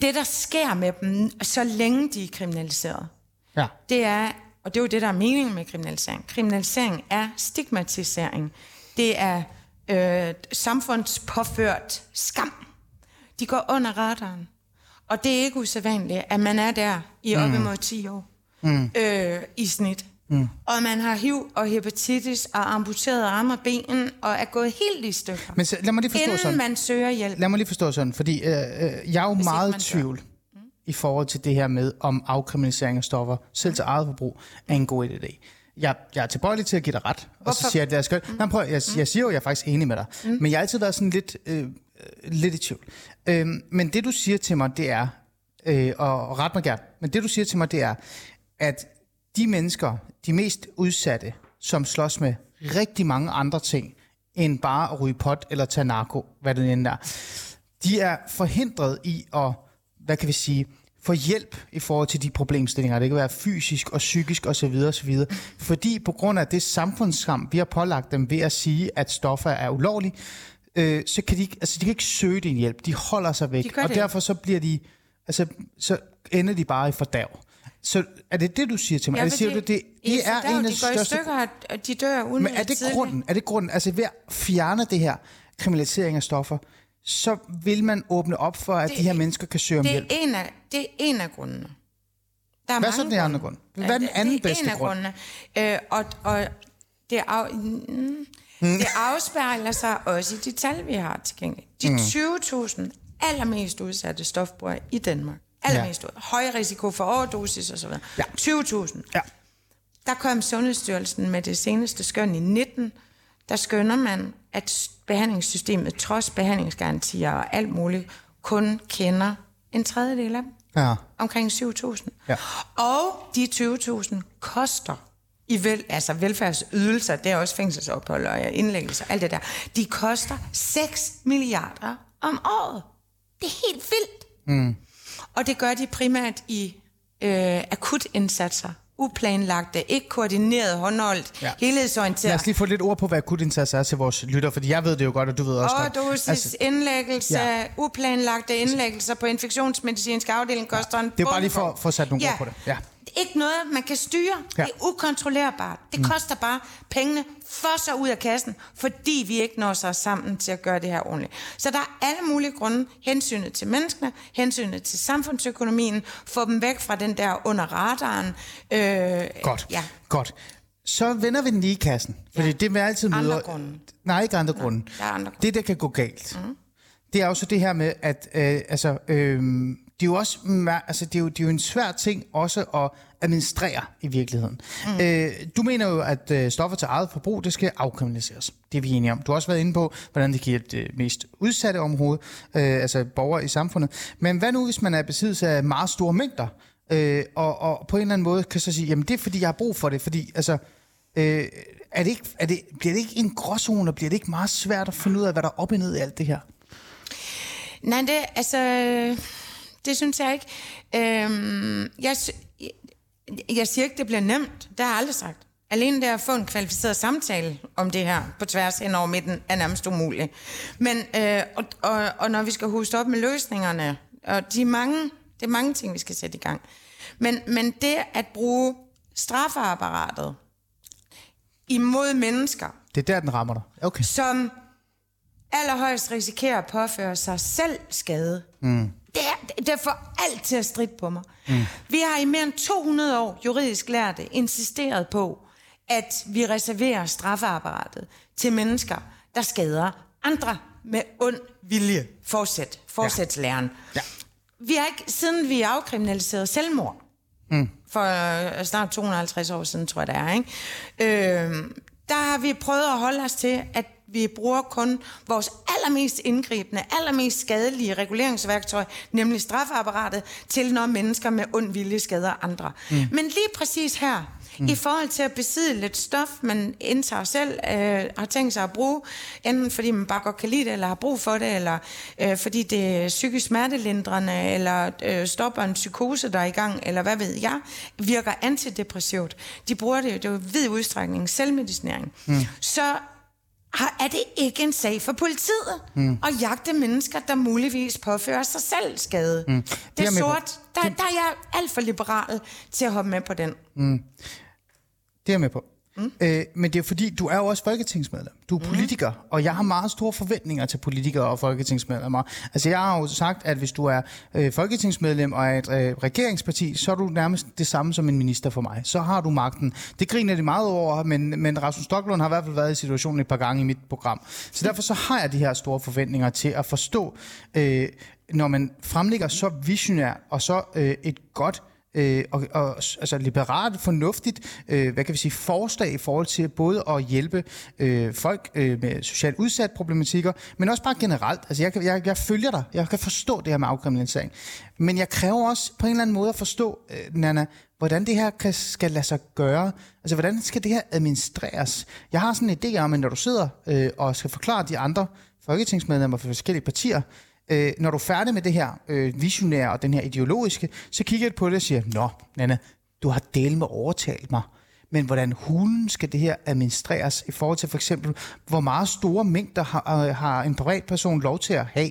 det, der sker med dem, så længe de er kriminaliseret, Ja. det er, og det er jo det, der er meningen med kriminalisering. Kriminalisering er stigmatisering. Det er øh, samfundspåført skam. De går under radaren. Og det er ikke usædvanligt, at man er der i op imod 10 år mm. øh, i snit. Mm. Og man har HIV og hepatitis og amputeret arme og ben og er gået helt i stykker. Men så, lad mig lige forstå inden sådan. man søger hjælp. Lad mig lige forstå sådan, fordi øh, øh, jeg er jo ikke meget i tvivl i forhold til det her med, om afkriminalisering af stoffer, selv til eget forbrug, er en god idé. Jeg, jeg er tilbøjelig til at give dig ret, og så Hvorfor? siger jeg, at det er skønt. Mm. Nej, prøv, jeg, jeg siger jo, at jeg er faktisk enig med dig, mm. men jeg har altid været sådan lidt, øh, øh, lidt i tvivl. Øhm, men det du siger til mig, det er, øh, og ret mig gerne, men det du siger til mig, det er, at de mennesker, de mest udsatte, som slås med rigtig mange andre ting, end bare at ryge pot eller tage narko, hvad det end er, de er forhindret i at, hvad kan vi sige, få hjælp i forhold til de problemstillinger. Det kan være fysisk og psykisk osv. osv. Fordi på grund af det samfundsskam, vi har pålagt dem ved at sige, at stoffer er ulovlige, øh, så kan de, altså, de kan ikke søge din hjælp. De holder sig væk. De og derfor så bliver de, altså, så ender de bare i fordav. Så er det det, du siger til mig? Ja, altså, siger fordi du, det, i det er en af de går i største... stykker, og de dør uden Men er det grunden? Er det grunden? Altså ved at fjerne det her kriminalisering af stoffer, så vil man åbne op for, at Det- de her mennesker kan søge om Det er, hjælp. en af, det er en af grundene. Der er Hvad er så den anden grunde. grund? Hvad er den anden det er bedste en af grund? grundene. Øh, og, og det, af, mm, det afspejler sig også i de tal, vi har tilgængeligt. De Mm. 20.000 allermest udsatte stofbrugere i Danmark. Allermest ja. Høj risiko for overdosis osv. Ja. 20.000. Ja. Der kom Sundhedsstyrelsen med det seneste skøn i 19. Der skønner man, at behandlingssystemet, trods behandlingsgarantier og alt muligt, kun kender en tredjedel af dem. Ja. Omkring 7.000. Ja. Og de 20.000 koster i vel, altså velfærdsydelser, det er også fængselsophold og indlæggelser, alt det der, de koster 6 milliarder om året. Det er helt vildt. Mm. Og det gør de primært i øh, akutindsatser. Uplanlagte, ikke koordineret, håndholdt, Ja. ja. helhedsorienteret. Lad os lige få lidt ord på, hvad akutindsats er til vores lytter, fordi jeg ved det jo godt, og du ved også godt. Overdosis, Altså, indlæggelse, ja. ja. uplanlagte indlæggelser på infektionsmedicinsk afdeling koster en det er bare lige for, at sætte nogle Ja. ord på det. Ja. Ikke noget, man kan styre. Ja. Det er ukontrollerbart. Det mm. koster bare pengene for sig ud af kassen, fordi vi ikke når sig sammen til at gøre det her ordentligt. Så der er alle mulige grunde. Hensynet til menneskene, hensynet til samfundsøkonomien, få dem væk fra den der under radaren. Øh, Godt, Ja. godt. Så vender vi den lige i kassen, fordi Ja. det vi altid Andre møder... grunde. Nej, ikke andre grunde. der er andre grunde. Det, der kan gå galt, mm. det er jo så det her med, at øh, altså, øh, det er jo også altså, det er jo, det er jo en svær ting også at administrere i virkeligheden. Mm. Øh, du mener jo, at øh, stoffer til eget forbrug, det skal afkriminaliseres. Det er vi enige om. Du har også været inde på, hvordan det giver det mest udsatte område, øh, altså borgere i samfundet. Men hvad nu, hvis man er besiddelse af meget store mængder, øh, og, og på en eller anden måde kan så sige, jamen det er fordi, jeg har brug for det, fordi altså, øh, er det ikke, er det, bliver det ikke en gråzone, og bliver det ikke meget svært at finde ud af, hvad der er op og ned i alt det her? Nej, det, altså, det synes jeg ikke. Øhm, jeg, jeg, siger ikke, det bliver nemt. Det har jeg aldrig sagt. Alene det at få en kvalificeret samtale om det her på tværs hen over midten er nærmest umuligt. Men, øh, og, og, og når vi skal huske op med løsningerne, og de mange, det er mange ting, vi skal sætte i gang. Men, men det at bruge strafferapparatet imod mennesker, Det er der, den rammer dig. Okay. som allerhøjst risikerer at påføre sig selv skade. Mm. Det, er, det får alt til at stride på mig. Mm. Vi har i mere end 200 år juridisk lærte insisteret på, at vi reserverer straffeapparatet til mennesker, der skader andre med ond vilje. Fortsæt. Fortsætslæren. Ja. Vi har ikke, siden vi afkriminaliserede selvmord, mm. for øh, snart 250 år siden, tror jeg det er, ikke? Øh, der har vi prøvet at holde os til, at vi bruger kun vores allermest indgribende, allermest skadelige reguleringsværktøj, nemlig straffeapparatet, til når mennesker med ond vilje skader andre. Mm. Men lige præcis her, mm. i forhold til at besidde lidt stof, man indtager selv, øh, har tænkt sig at bruge, enten fordi man bare godt kan lide det, eller har brug for det, eller øh, fordi det er psykisk smertelindrende, eller øh, stopper en psykose, der er i gang, eller hvad ved jeg, virker antidepressivt. De bruger det jo, det er jo vid udstrækning selvmedicinering. Mm. Så har, er det ikke en sag for politiet mm. at jagte mennesker, der muligvis påfører sig selv skade. Mm. Det er er sort. Der, der er jeg alt for liberal til at hoppe med på den. Det er jeg med på. Mm. Øh, men det er fordi, du er jo også folketingsmedlem. Du er politiker, og jeg har meget store forventninger til politikere og folketingsmedlemmer. Altså jeg har jo sagt, at hvis du er øh, folketingsmedlem og er et øh, regeringsparti, så er du nærmest det samme som en minister for mig. Så har du magten. Det griner de meget over, men, men Rasmus Stocklund har i hvert fald været i situationen et par gange i mit program. Så derfor så har jeg de her store forventninger til at forstå, øh, når man fremlægger så visionært og så øh, et godt øh, og, og altså liberalt, fornuftigt, øh, hvad kan vi sige, forslag i forhold til både at hjælpe øh, folk øh, med socialt udsat problematikker, men også bare generelt. Altså jeg, jeg, jeg følger dig, jeg kan forstå det her med afkriminalisering, men jeg kræver også på en eller anden måde at forstå, øh, Nana, hvordan det her kan, skal lade sig gøre. Altså hvordan skal det her administreres? Jeg har sådan en idé om, at når du sidder øh, og skal forklare de andre folketingsmedlemmer fra forskellige partier, øh, øh, når du er færdig med det her øh, visionære og den her ideologiske, så kigger jeg på det og siger, Nå, Nana, du har delt med overtalt mig. Men hvordan hulen skal det her administreres i forhold til for eksempel, hvor meget store mængder har, øh, har en privatperson lov til at have?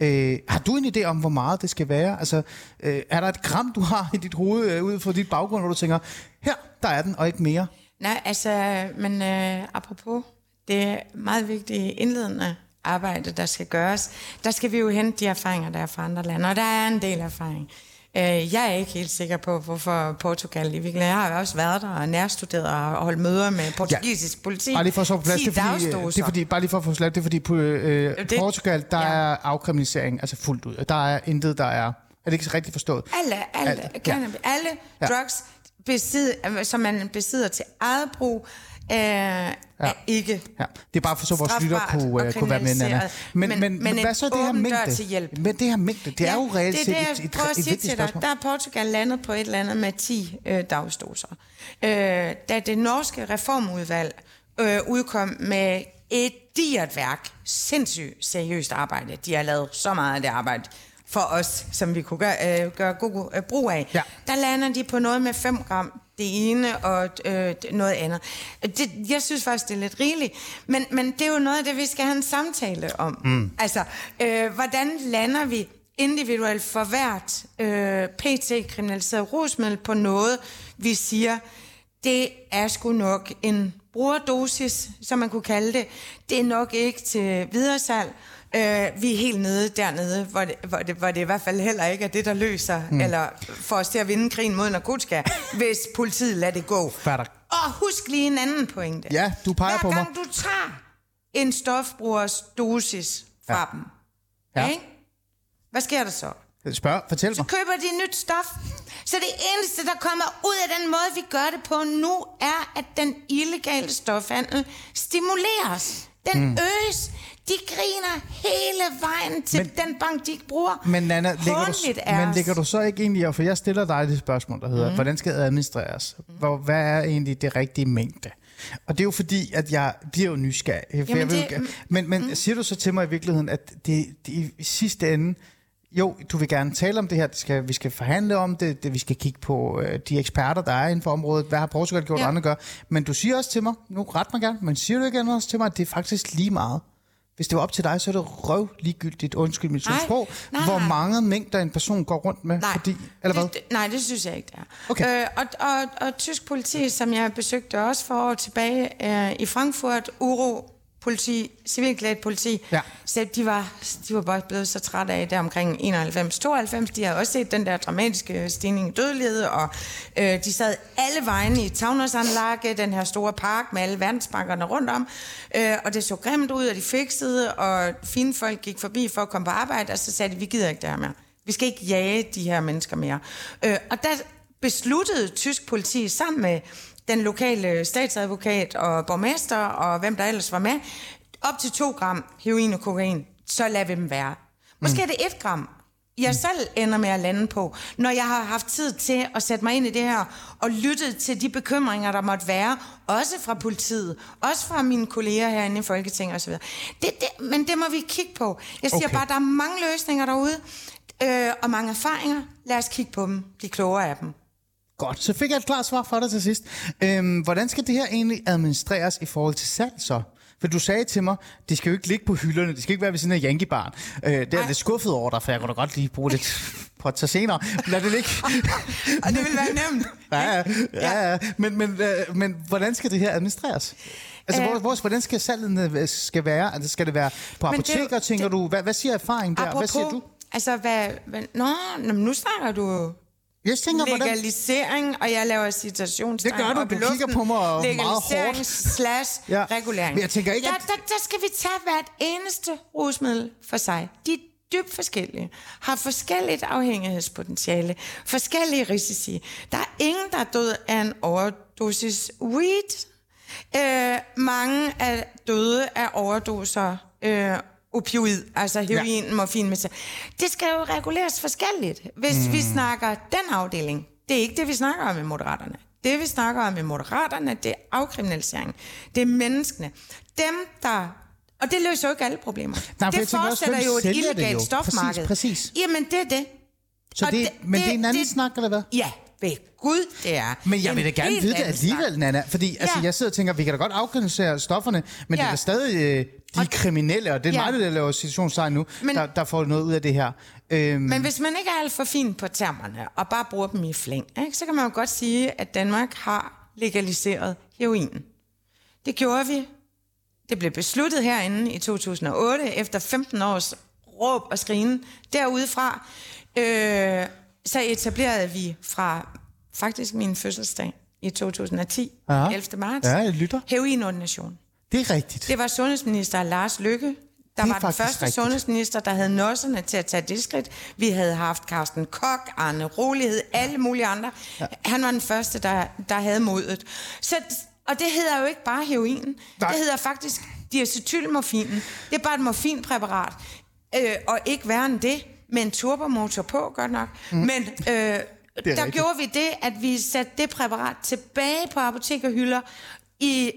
Øh, har du en idé om, hvor meget det skal være? Altså, øh, er der et gram, du har i dit hoved øh, ud fra dit baggrund, hvor du tænker, her, der er den, og ikke mere? Nej, altså, men øh, apropos det meget vigtige indledende arbejde, der skal gøres, der skal vi jo hente de erfaringer, der er fra andre lande, og der er en del erfaring. Øh, jeg er ikke helt sikker på, hvorfor Portugal i virkeligheden. Jeg har også været der og nærstuderet og holdt møder med portugisisk politi. Bare lige for at så på plads, det er, fordi, det er fordi, bare lige for at få slet, det er fordi på øh, det, Portugal, der ja. er afkriminalisering altså fuldt ud. Der er intet, der er... Er det ikke rigtig forstået? Alle, alle, alle, ja. alle ja. drugs, besid, som man besidder til eget brug, øh, ja. er ikke ja. Det er bare for så vores lytter kunne, uh, kunne være med, Nana. Men, men, men, men hvad så det her mængde? Til hjælp. Men det her mængde, det ja, er jo reelt set et, et, et, et vigtigt til spørgsmål. Dig, der er Portugal landet på et eller andet med 10 øh, dagsdoser. Øh, da det norske reformudvalg øh, udkom med et digert værk, sindssygt seriøst arbejde. De har lavet så meget af det arbejde for os, som vi kunne gøre, øh, gøre god øh, brug af. Ja. Der lander de på noget med 5 gram det ene og øh, noget andet. Det, jeg synes faktisk, det er lidt rigeligt. Men, men det er jo noget af det, vi skal have en samtale om. Mm. Altså, øh, hvordan lander vi individuelt for hvert øh, PT-kriminaliseret rusmiddel på noget, vi siger, det er sgu nok en brugerdosis, som man kunne kalde det. Det er nok ikke til videresalg. Øh, vi er helt nede dernede, hvor det, hvor, det, hvor det i hvert fald heller ikke er det, der løser, mm. eller får os til at vinde krigen mod narkotika, hvis politiet lader det gå. Fatter. Og husk lige en anden pointe. Ja, du peger Hver på mig. Hver gang du tager en stofbrugers dosis fra ja. dem, ja. Ikke? hvad sker der så? Spørg, fortæl mig. Så køber de nyt stof. Så det eneste, der kommer ud af den måde, vi gør det på nu, er, at den illegale stofhandel stimuleres. Den mm. øges. De griner hele vejen til men, den bank, de ikke bruger. Men Nana, ligger du, men ligger du så ikke egentlig, for jeg stiller dig det spørgsmål, der hedder, mm. hvordan skal det administreres? Hvor, hvad er egentlig det rigtige mængde? Og det er jo fordi, at jeg bliver jo nysgerrig. Jamen jeg det, vil, men men mm. siger du så til mig i virkeligheden, at det, det i sidste ende, jo, du vil gerne tale om det her, det skal, vi skal forhandle om det, det vi skal kigge på øh, de eksperter, der er inden for området, hvad har Portugal gjort, ja. andre gør. Men du siger også til mig, nu ret mig gerne, men siger du igen også til mig, at det er faktisk lige meget. Hvis det var op til dig, så er det røv ligegyldigt, undskyld mit sprog, hvor nej. mange mængder en person går rundt med. Nej, fordi, eller hvad? Det, nej, det synes jeg ikke, det er. Okay. Øh, og, og, og tysk politi, som jeg besøgte også for år tilbage øh, i Frankfurt, Uro politi, civilklædt politi, ja. så de var, de var bare blevet så trætte af det omkring 91-92. De havde også set den der dramatiske stigning i dødelighed, og øh, de sad alle vegne i Tavnersanlage, den her store park med alle verdensbankerne rundt om, øh, og det så grimt ud, og de fikset, og fine folk gik forbi for at komme på arbejde, og så sagde de, vi gider ikke det her mere. Vi skal ikke jage de her mennesker mere. Øh, og der besluttede tysk politi sammen med den lokale statsadvokat og borgmester og hvem der ellers var med, op til 2 gram heroin og kokain, så lad vi dem være. Måske mm. er det 1 gram, jeg selv ender med at lande på, når jeg har haft tid til at sætte mig ind i det her, og lyttet til de bekymringer, der måtte være, også fra politiet, også fra mine kolleger herinde i Folketinget osv. Det, det, men det må vi kigge på. Jeg siger okay. bare, der er mange løsninger derude, øh, og mange erfaringer. Lad os kigge på dem, de klogere af dem. Godt, så fik jeg et klart svar fra dig til sidst. Øhm, hvordan skal det her egentlig administreres i forhold til salg så? For du sagde til mig, det skal jo ikke ligge på hylderne, det skal ikke være ved siden af Yankee. Øh, det er lidt skuffet over dig, for jeg kunne da godt lige bruge lidt på at senere. Lad det ligge. og det vil være nemt. ja, ja, ja, ja. Men, men, øh, men hvordan skal det her administreres? Altså, hvor, hvor, hvordan skal salget øh, skal være? Altså, skal det være på apoteker, det, tænker det, du? Hvad, hvad siger erfaringen der? Apropos, hvad siger du? Altså, hvad, hvad, nå, nu snakker du jeg tænker, legalisering, hvordan... og jeg laver citationstegn Det gør du, du kigger på mig meget hårdt. slash ja. regulering. Men jeg tænker ikke, der, der, der skal vi tage hvert eneste rusmiddel for sig. De dybt forskellige, har forskelligt afhængighedspotentiale, forskellige risici. Der er ingen, der er død af en overdosis weed. Øh, mange er døde af overdoser øh, opioid, altså heroin, ja. morfin. Med det skal jo reguleres forskelligt, hvis mm. vi snakker den afdeling. Det er ikke det, vi snakker om i Moderaterne. Det, vi snakker om i Moderaterne, det er afkriminalisering. Det er menneskene. Dem, der og det løser jo ikke alle problemer. Nej, det fortsætter jo et illegalt stofmarked. Præcis, præcis. Jamen, det er det. Så det, det, men det, det er en anden det, snak, eller hvad? Ja, ved Gud, det er. Men jeg vil da gerne vide det alligevel. Nana. Fordi altså, Ja. jeg sidder og tænker, vi kan da godt afkriminalisere stofferne, men ja. det er stadig øh, de kriminelle, og det er Ja. mig, der laver situationstegn nu, Men- der, der får noget ud af det her. Øhm, Men hvis man ikke er alt for fin på termerne, og bare bruger dem i flæng, ikke, så kan man jo godt sige, at Danmark har legaliseret heroin. Det gjorde vi. Det blev besluttet herinde i 2008, efter 15 års råb og skrigen derudefra. Øh, så etablerede vi fra faktisk min fødselsdag i 2010, Ja. ja. 11. marts, Ja, jeg lytter. heroinordination. det er rigtigt. Det var sundhedsminister Lars Lykke, der er var den første rigtigt. sundhedsminister, der havde nosserne til at tage det skridt. Vi havde haft Carsten Kok, Arne Rolighed, alle mulige andre. Ja. Han var den første, der, der havde modet. Så, og det hedder jo ikke bare heroin. Nej. Det hedder faktisk diacetylmorfinen. Det er bare et morfinpræparat. Øh, og ikke værre end det, med en turbomotor på, godt nok. Mm. Men øh, der rigtigt. gjorde vi det, at vi satte det præparat tilbage på apotekerhylder i,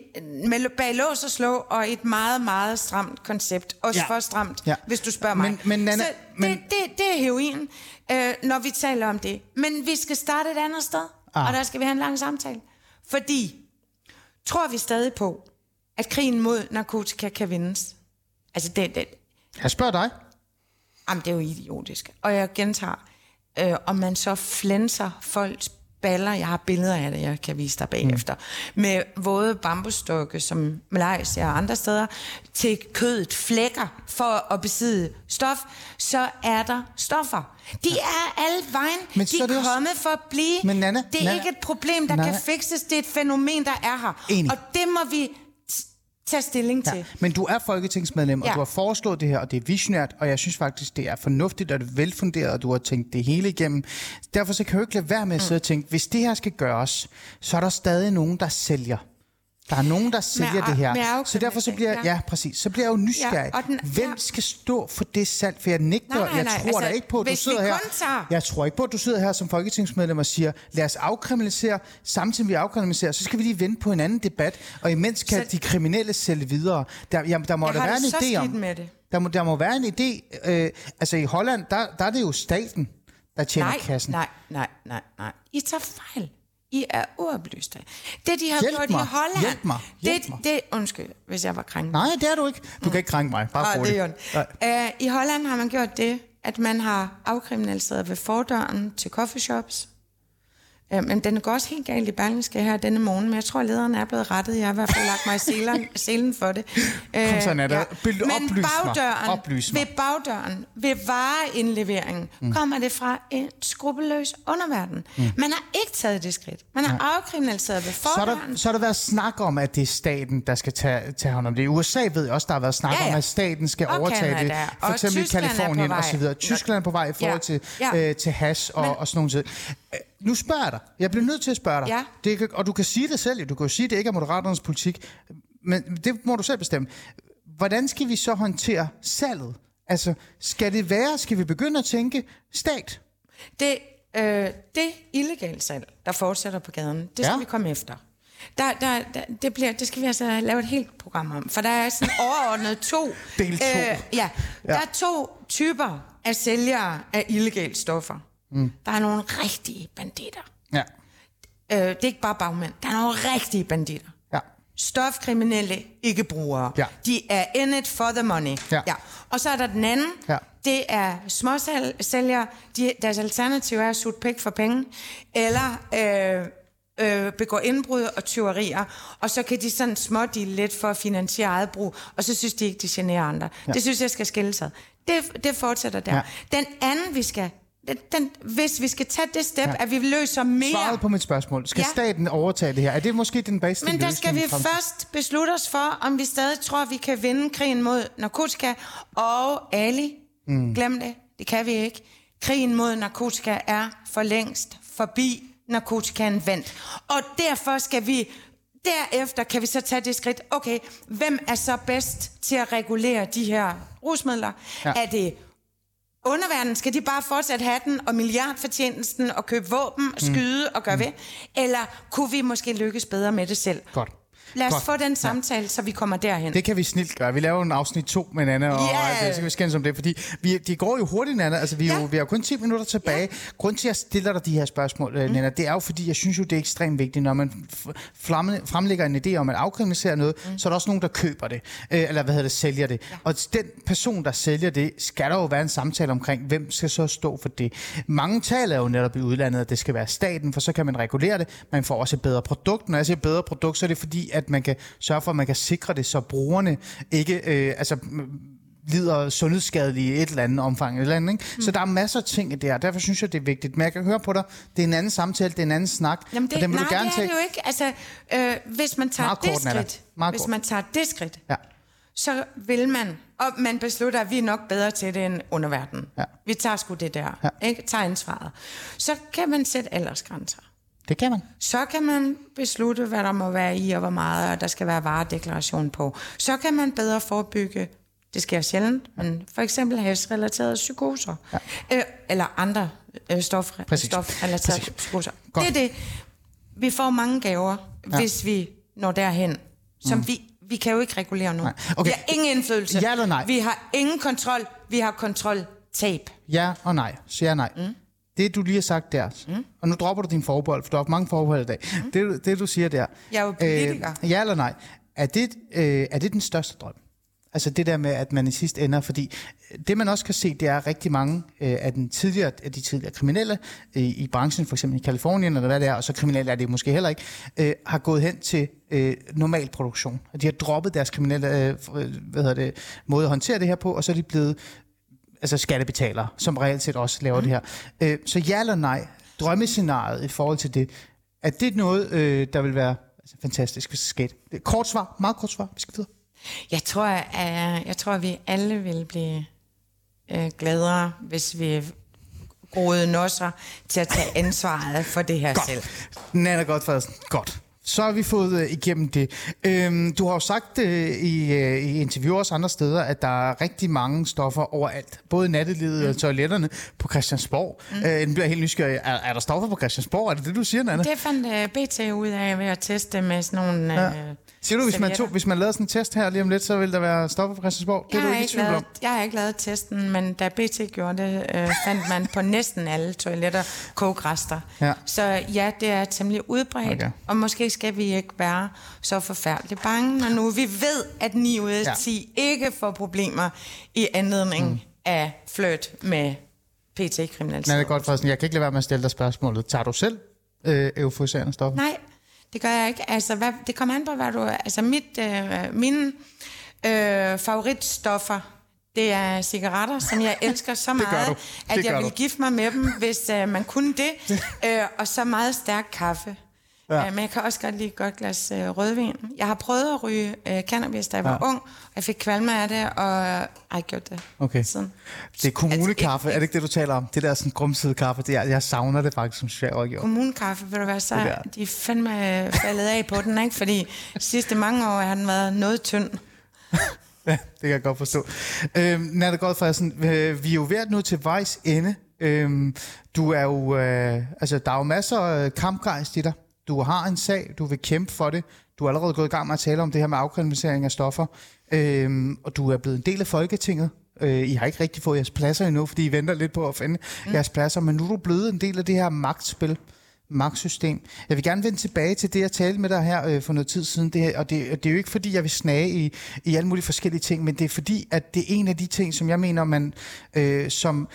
med, bag lås og slå, og et meget, meget stramt koncept. Også Ja. for stramt, Ja. hvis du spørger mig. Men- men Nanna, Så men- det, det, det er heroin, øh, når vi taler om det. Men vi skal starte et andet sted, ah. og der skal vi have en lang samtale. Fordi, tror vi stadig på, at krigen mod narkotika kan vindes? Altså, det, det, Jeg spørger dig. Jamen, det er jo idiotisk. Og jeg gentager, øh, om man så flænser folks baller, jeg har billeder af det, jeg kan vise dig bagefter, mm. med våde bambusstokke, som Malaysia og andre steder, til kødet flækker for at besidde stof, så er der stoffer. De er alle vejen. Men De er det er også- kommet for at blive. Men Nanna, det er Nanna, ikke et problem, der Nanna. kan fikses. Det er et fænomen, der er her. Enig. Og det må vi tage stilling til. Ja, men du er folketingsmedlem, og Ja. du har foreslået det her, og det er visionært, og jeg synes faktisk, det er fornuftigt og det er velfunderet, og du har tænkt det hele igennem. Derfor så kan du ikke lade være med at sidde og tænke, hvis det her skal gøres, så er der stadig nogen, der sælger. Der er nogen, der sælger af- det her. med Så derfor så bliver, ja. præcis, så bliver jeg jo nysgerrig. Ja, den- Hvem ja. skal stå for det salg? For jeg nægter, Nej, nej, jeg tror da altså, ikke på, at du sidder her. tager- Jeg tror ikke på, at du sidder her som folketingsmedlem og siger, lad os afkriminalisere, samtidig vi afkriminaliserer, så skal vi lige vente på en anden debat, og imens kan Så- de kriminelle sælge videre. Der, jamen, der må Jeg der være en idé om. med det. Der må, der må være en idé. Øh, altså i Holland, der, der er det jo staten, der tjener nej, kassen. Nej, nej, nej, nej. I tager fejl. I er uoplyste. Det, de har Hjælp gjort mig. i Holland... Hjælp mig. Hjælp det, mig. det, undskyld, hvis jeg var krænket. Nej, det er du ikke. Du kan ikke krænke mig. Bare rolig. det Nej. uh, I Holland har man gjort det, at man har afkriminaliseret ved fordøren til coffeeshops. Uh, men den går også helt galt i Berlingske her denne morgen, men jeg tror, lederen er blevet rettet. Jeg har i hvert fald lagt mig i selen, selen for det. Kom så, Nana. Bild- Men bagdøren, Oplys mig. ved bagdøren, ved vareindleveringen, mm. kommer det fra en skrupelløs underverden. Mm. Man har ikke taget det skridt. Man har afkriminaliseret ved Så har, fordøren. der, så har der været snak om, at det er staten, der skal tage, tage hånd om det. I USA ved jeg også, der har været snak Ja, ja. om, at staten skal Og overtage Canada. det. For Og eksempel i er Kalifornien vej. og så videre. Tyskland er på vej i forhold Ja. til, Ja. øh, til hash og, Men- og sådan. Øh, Nu spørger jeg dig. Jeg bliver nødt til at spørge dig. Ja. Det kan, og du kan sige det selv. jo. Du kan jo sige, at det ikke er Moderaternes politik. Men det må du selv bestemme. Hvordan skal vi så håndtere salget? Altså, skal det være, skal vi begynde at tænke stat? Det, øh, det illegale salg, der fortsætter på gaden, det skal Ja. ja. vi komme efter. Der, der, der, det, bliver, det skal vi altså lave et helt program om, for der er sådan overordnet to... Del to. ja, ja, der er to typer af sælgere af illegale stoffer. Mm. Der er nogle rigtige banditter. Ja. Øh, det er ikke bare bagmænd, der er nogle rigtige banditter. Ja. Stofkriminelle ikke-brugere. Ja. De er in it for the money. Ja. Ja. Og så er der den anden. Ja. Det er småsælgere. De, deres alternativ er at sutte pæk for penge. Eller øh, øh, begå indbrud og tyverier. Og så kan de sådan smådele lidt for at finansiere eget brug. Og så synes de ikke, de generer andre. Ja. Det synes jeg skal skille sig. Det, det fortsætter der. Ja. Den anden, vi skal... Den, den, hvis vi skal tage det step, Ja. at vi løser mere... Svaret på mit spørgsmål. Skal Ja. staten overtage det her? Er det måske den bedste Men der løsning skal vi frem- først beslutte os for, om vi stadig tror, vi kan vinde krigen mod narkotika. Og Ali, Mm. Glem det. Det kan vi ikke. Krigen mod narkotika er for længst forbi narkotikaen vandt. Og derfor skal vi Derefter kan vi så tage det skridt, okay, hvem er så bedst til at regulere de her rusmidler? Ja. Er det underverdenen? Skal de bare fortsætte have den og milliardfortjenesten og købe våben, skyde mm. og gøre mm. ved? Eller kunne vi måske lykkes bedre med det selv? Godt. Lad os Godt. få den samtale, ja. så vi kommer derhen. Det kan vi snilt gøre. Vi laver en afsnit 2 med Nana, og Ja. det skal vi skændes om det, fordi vi, de går jo hurtigt, Nana. Altså, vi, ja. jo, vi har kun 10 minutter tilbage. Ja. Grunden til, at jeg stiller dig de her spørgsmål, mm. Nana, det er jo, fordi jeg synes jo, det er ekstremt vigtigt, når man flamme- fremlægger en idé om at afkriminalisere noget, mm. så er der også nogen, der køber det, øh, eller hvad hedder det, sælger det. Ja. Og den person, der sælger det, skal der jo være en samtale omkring, hvem skal så stå for det. Mange taler jo netop i udlandet, at det skal være staten, for så kan man regulere det. Man får også et bedre produkt. Når jeg siger bedre produkt, så er det fordi, at man kan sørge for, at man kan sikre det, så brugerne ikke øh, altså, lider sundhedsskadelige i et eller andet omfang. Et eller andet, ikke? Mm. Så der er masser af ting her. Derfor synes jeg, det er vigtigt. Men jeg kan høre på dig, det er en anden samtale, det er en anden snak. Jamen det, og den vil nej, du gerne det er tage. jo ikke. Altså, øh, hvis man tager det skridt, hvis man tager det skridt, Ja. så vil man, og man beslutter, at vi er nok bedre til det end underverdenen. Ja. Vi tager sgu det der, Ja. ikke? tager ansvaret. Så kan man sætte aldersgrænser. Det kan man. Så kan man beslutte, hvad der må være i og hvor meget, og der skal være varedeklaration på. Så kan man bedre forebygge, det sker sjældent, men for eksempel helserelaterede psykoser. Ja. Øh, eller andre øh, stof, Præcis. stofrelaterede Præcis. psykoser. Godt. Det er det. Vi får mange gaver, ja. hvis vi når derhen, som mm. vi, vi kan jo ikke regulere nu. Nej. Okay. Vi har ingen indflydelse. Ja eller nej? Vi har ingen kontrol. Vi har kontroltab. Ja og nej. Så ja og nej. Mm. Det, du lige har sagt der, mm. og nu dropper du din forbehold, for har haft mange forbehold i dag. Mm. Det, du- det, du siger der. Jeg er jo politiker. Øh, ja eller nej. Er det, øh, er det den største drøm? Altså det der med, at man i sidste ender, fordi det man også kan se, det er at rigtig mange øh, af, den tidligere, af de tidligere kriminelle øh, i branchen, for eksempel i Kalifornien eller hvad det er, og så kriminelle er det måske heller ikke, øh, har gået hen til øh, normal produktion. Og de har droppet deres kriminelle øh, hvad hedder det, måde at håndtere det her på, og så er de blevet altså skattebetalere, som reelt set også laver mm. det her. Øh, så ja eller nej, drømmescenariet i forhold til det, er det noget, øh, der vil være altså, fantastisk, hvis det skete? Kort svar, meget kort svar, vi skal videre. Jeg tror, at, jeg tror, at vi alle vil blive øh, gladere, hvis vi groede nosser til at tage ansvaret for det her selv. Nana Godfredsen, godt. Så har vi fået øh, igennem det. Øhm, du har jo sagt øh, i, øh, i interviewer også andre steder, at der er rigtig mange stoffer overalt. Både i nattelivet mm. og toiletterne på Christiansborg. Mm. Øh, den bliver helt nysgerrig. Er, er der stoffer på Christiansborg? Er det det, du siger, Nana? Det fandt uh, BT ud af ved at teste med sådan nogle... Ja. Siger du, hvis man, tog, hvis man lavede sådan en test her lige om lidt, så vil der være stoffer på Christiansborg? Det jeg, er du ikke ikke tvivl om. lavet, jeg har ikke lavet testen, men da BT gjorde det, øh, fandt man på næsten alle toiletter kogrester. Ja. Så ja, det er temmelig udbredt, Okay. og måske skal vi ikke være så forfærdeligt bange, når nu vi ved, at 9 ud af Ja. 10 ikke får problemer i anledning mm. af flirt med PT-kriminalitet. Nana Godfredsen, jeg kan ikke lade være med at stille dig spørgsmålet. Tager du selv øh, euforiserende stoffer? Nej, det gør jeg ikke. Altså, hvad, det kommer an på, hvad du... Altså, mit, øh, mine øh, favoritstoffer, det er cigaretter, som jeg elsker så meget, at jeg vil du. gifte mig med dem, hvis øh, man kunne det. øh, og så meget stærk kaffe. Ja. Øh, men jeg kan også godt lide et godt glas øh, rødvin. Jeg har prøvet at ryge øh, cannabis, da jeg var Ja. ung, og jeg fik kvalme af det, og jeg har gjort det Okay. siden. Det er kommunekaffe, Altså, er det ikke det, du taler om? Det der sådan grumsede kaffe, det er, jeg savner det faktisk som socialrådgiver. Kommunekaffe, vil du være så, Det de er fandme faldet af på den, ikke? Fordi de sidste mange år har den været noget tynd. Ja, det kan jeg godt forstå. Øhm, Nana Godfredsen, øh, vi er jo ved at nå til vejs ende. Øhm, du er jo, øh, altså, der er jo masser af kampgejst i dig. Du har en sag, du vil kæmpe for det. Du er allerede gået i gang med at tale om det her med afkriminalisering af stoffer. Øhm, og du er blevet en del af Folketinget. Øh, I har ikke rigtig fået jeres pladser endnu, fordi I venter lidt på at finde mm. jeres pladser. Men nu er du blevet en del af det her magtspil magtsystem. Jeg vil gerne vende tilbage til det, jeg talte med dig her øh, for noget tid siden, det her, og det, og det er jo ikke fordi, jeg vil snage i, i alle mulige forskellige ting, men det er fordi, at det er en af de ting, som jeg mener, man øh, som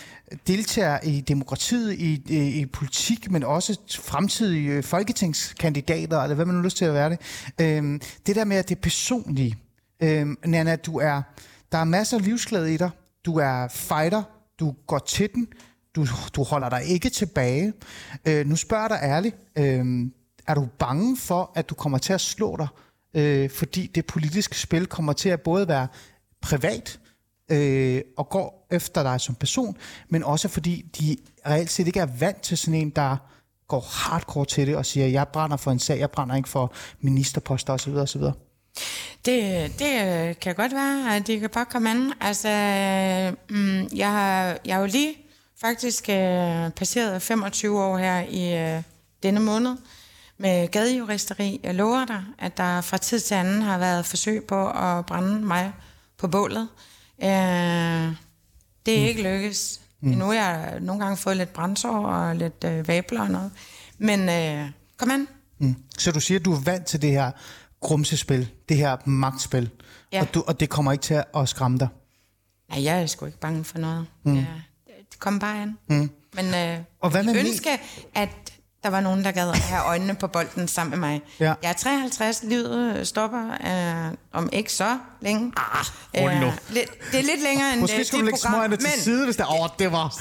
deltager i demokratiet, i, i, i politik, men også fremtidige øh, folketingskandidater, eller hvad man nu har lyst til at være det, øh, det der med, at det er personlige. Øh, Nana, du er, der er masser af livsglæde i dig, du er fighter, du går til den, du, du holder dig ikke tilbage. Øh, nu spørger jeg dig ærligt. Øh, er du bange for, at du kommer til at slå dig? Øh, fordi det politiske spil kommer til at både være privat øh, og går efter dig som person, men også fordi de reelt set ikke er vant til sådan en, der går hardcore til det og siger, jeg brænder for en sag, jeg brænder ikke for ministerposter osv. osv. Det, det kan godt være, at det kan bare komme an. Altså, mm, jeg, har, jeg har jo lige faktisk øh, passeret 25 år her i øh, denne måned med gadejuristeri. Jeg lover dig, at der fra tid til anden har været forsøg på at brænde mig på bålet. Øh, det er mm. ikke lykkes. Mm. Nu har jeg nogle gange fået lidt brændsår og lidt øh, vabler og noget. Men øh, kom an. Mm. Så du siger, at du er vant til det her grumsespil, det her magtspil, Ja. og, du, og det kommer ikke til at skræmme dig? Nej, jeg er sgu ikke bange for noget. Mm. Ja, det kommer bare an. Mm. Men øh, Og hvad jeg ønsker, at der var nogen, der gad at have øjnene på bolden sammen med mig. Ja. Jeg er 53, livet stopper øh, om ikke så længe. Ah, lidt, det er lidt længere end Måske øh, skulle du lægge program, smøgerne til side, hvis der... Åh, oh, det var...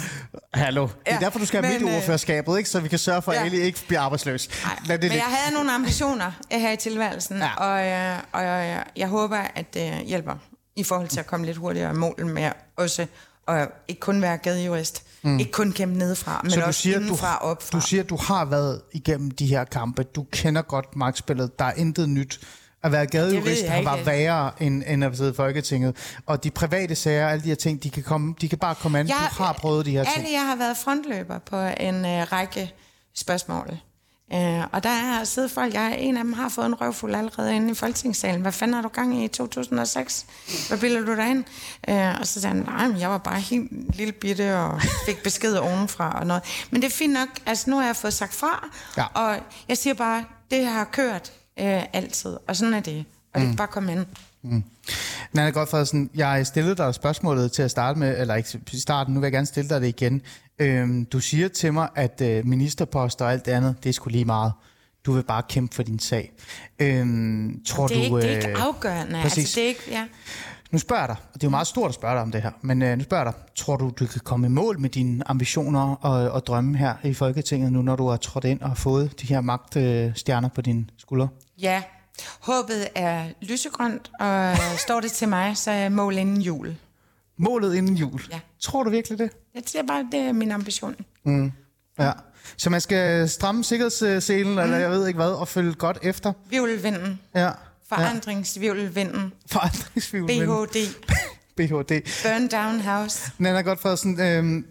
Hallo. Det er Ja, derfor, du skal have men, øh, medieordførerskabet, ikke? Så vi kan sørge for, at ja. Ali ikke bliver arbejdsløs. Nej, Lad det men jeg havde nogle ambitioner øh, her i tilværelsen, Ja. ja. og, øh, og jeg, jeg håber, at det hjælper i forhold til at komme lidt hurtigere i mål med også og ikke kun være gadejurist, mm. ikke kun kæmpe nedefra, men Så du også siger, du, indenfra og opfra. du siger, at du har været igennem de her kampe. Du kender godt magtspillet. Der er intet nyt. At være gadejurist har været værre end, end at sidde i Folketinget. Og de private sager, alle de her ting, de kan, komme, de kan bare komme an. Jeg- du har prøvet de her ting. Alle, jeg har været frontløber på en øh, række spørgsmål. Øh, og der er siddet folk, jeg, en af dem har fået en røvfuld allerede inde i Folketingssalen. Hvad fanden har du gang i i 2006? Hvad bilder du dig ind? Øh, og så sagde han, nej, men jeg var bare helt lille bitte og fik besked ovenfra og noget. Men det er fint nok, altså nu har jeg fået sagt fra, Ja. og jeg siger bare, det har kørt øh, altid, og sådan er det. Og det kan bare komme ind. Nanna Godfredsen, jeg stillede dig spørgsmålet til at starte med, eller ikke i starten, nu vil jeg gerne stille dig det igen. Øhm, du siger til mig, at øh, ministerposter og alt det andet, det er sgu lige meget. Du vil bare kæmpe for din sag. Øhm, tror Det er, du, ikke, det er ikke øh, afgørende. præcis. Altså, det er ikke, ja. Nu spørger jeg dig, og det er jo meget stort at spørge dig om det her, men øh, nu spørger jeg dig, tror du, du kan komme i mål med dine ambitioner og, og drømme her i Folketinget, nu når du har trådt ind og fået de her magtstjerner på dine skuldre? Ja, håbet er lysegrønt, og står det til mig, så er mål inden jul. Målet inden jul. Ja. Tror du virkelig det? Jeg siger bare, det er min ambition. Ja. Så man skal stramme sikkerhedsselen, mm. eller jeg ved ikke hvad, og følge godt efter. Vivlvinden, Ja. forandringsvivlvinden, Forandringsfivl. BHD, BHD. Burn Down House. Nana Godfredsen, øhm,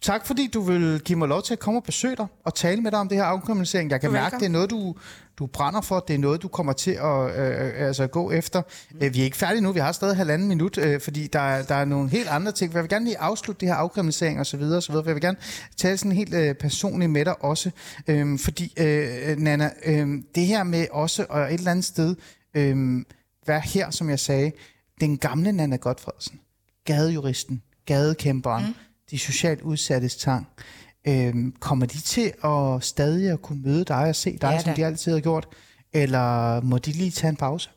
tak fordi du vil give mig lov til at komme og besøge dig og tale med dig om det her afkriminalisering. Jeg kan mærke, det er noget, du, du brænder for. Det er noget, du kommer til at øh, øh, altså gå efter. Mm. Vi er ikke færdige nu. Vi har stadig halvanden minut, øh, fordi der, er- der er nogle helt andre ting. Jeg vil gerne lige afslutte det her afkriminalisering osv. osv. Jeg vil gerne tale sådan helt øh, personligt med dig også. Øh, fordi, øh, Nana, øh, det her med også og et eller andet sted øh, være her, som jeg sagde, den gamle Nana Godfredsen gadejuristen, gadekæmperen, mm. De socialt udsattes tang, øhm, kommer de til at stadig at kunne møde dig og se dig, Ja som de altid har gjort? Eller må de lige tage en pause?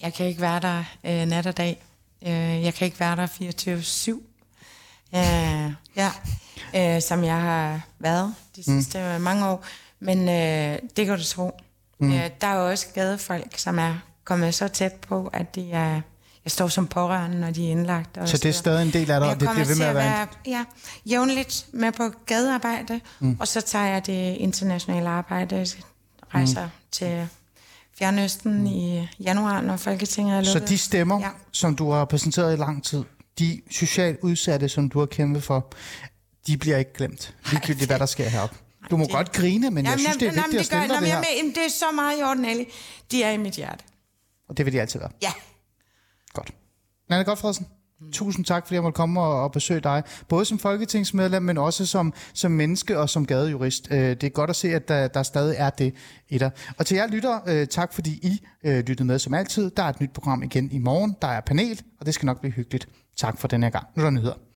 Jeg kan ikke være der øh, nat og dag. Øh, jeg kan ikke være der 24-7. Øh, ja, øh, som jeg har været de sidste mm. mange år. Men øh, det kan du tro. Mm. Øh, der er jo også gadefolk, som er kommet så tæt på, at de er... Jeg står som pårørende, når de er indlagt. Og Så det er stadig en del af dig, og det bliver ved med at være en- ja, jævnligt med på gadearbejde, mm. og så tager jeg det internationale arbejde, rejser mm. til Fjernøsten mm. i januar, når Folketinget er Så lukket. de stemmer, ja. Som du har præsenteret i lang tid, de socialt udsatte, som du har kæmpet for, de bliver ikke glemt, ligegyldigt hvad der sker heroppe. Du må det- godt grine, men jeg synes, det er jamen, vigtigt at stille dig jamen, det her. jamen, det er så meget i orden, Ali. De er i mit hjerte. Og det vil de altid være. Ja. Nanne Godfredsen, mm. tusind tak, fordi jeg måtte komme og, og besøge dig. Både som folketingsmedlem, men også som, som menneske og som gadejurist. Øh, det er godt at se, at der, der stadig er det i dig. Og til jer lytter, øh, tak fordi I øh, lyttede med som altid. Der er et nyt program igen i morgen. Der er panel, og det skal nok blive hyggeligt. Tak for den her gang. Nu er der nyheder.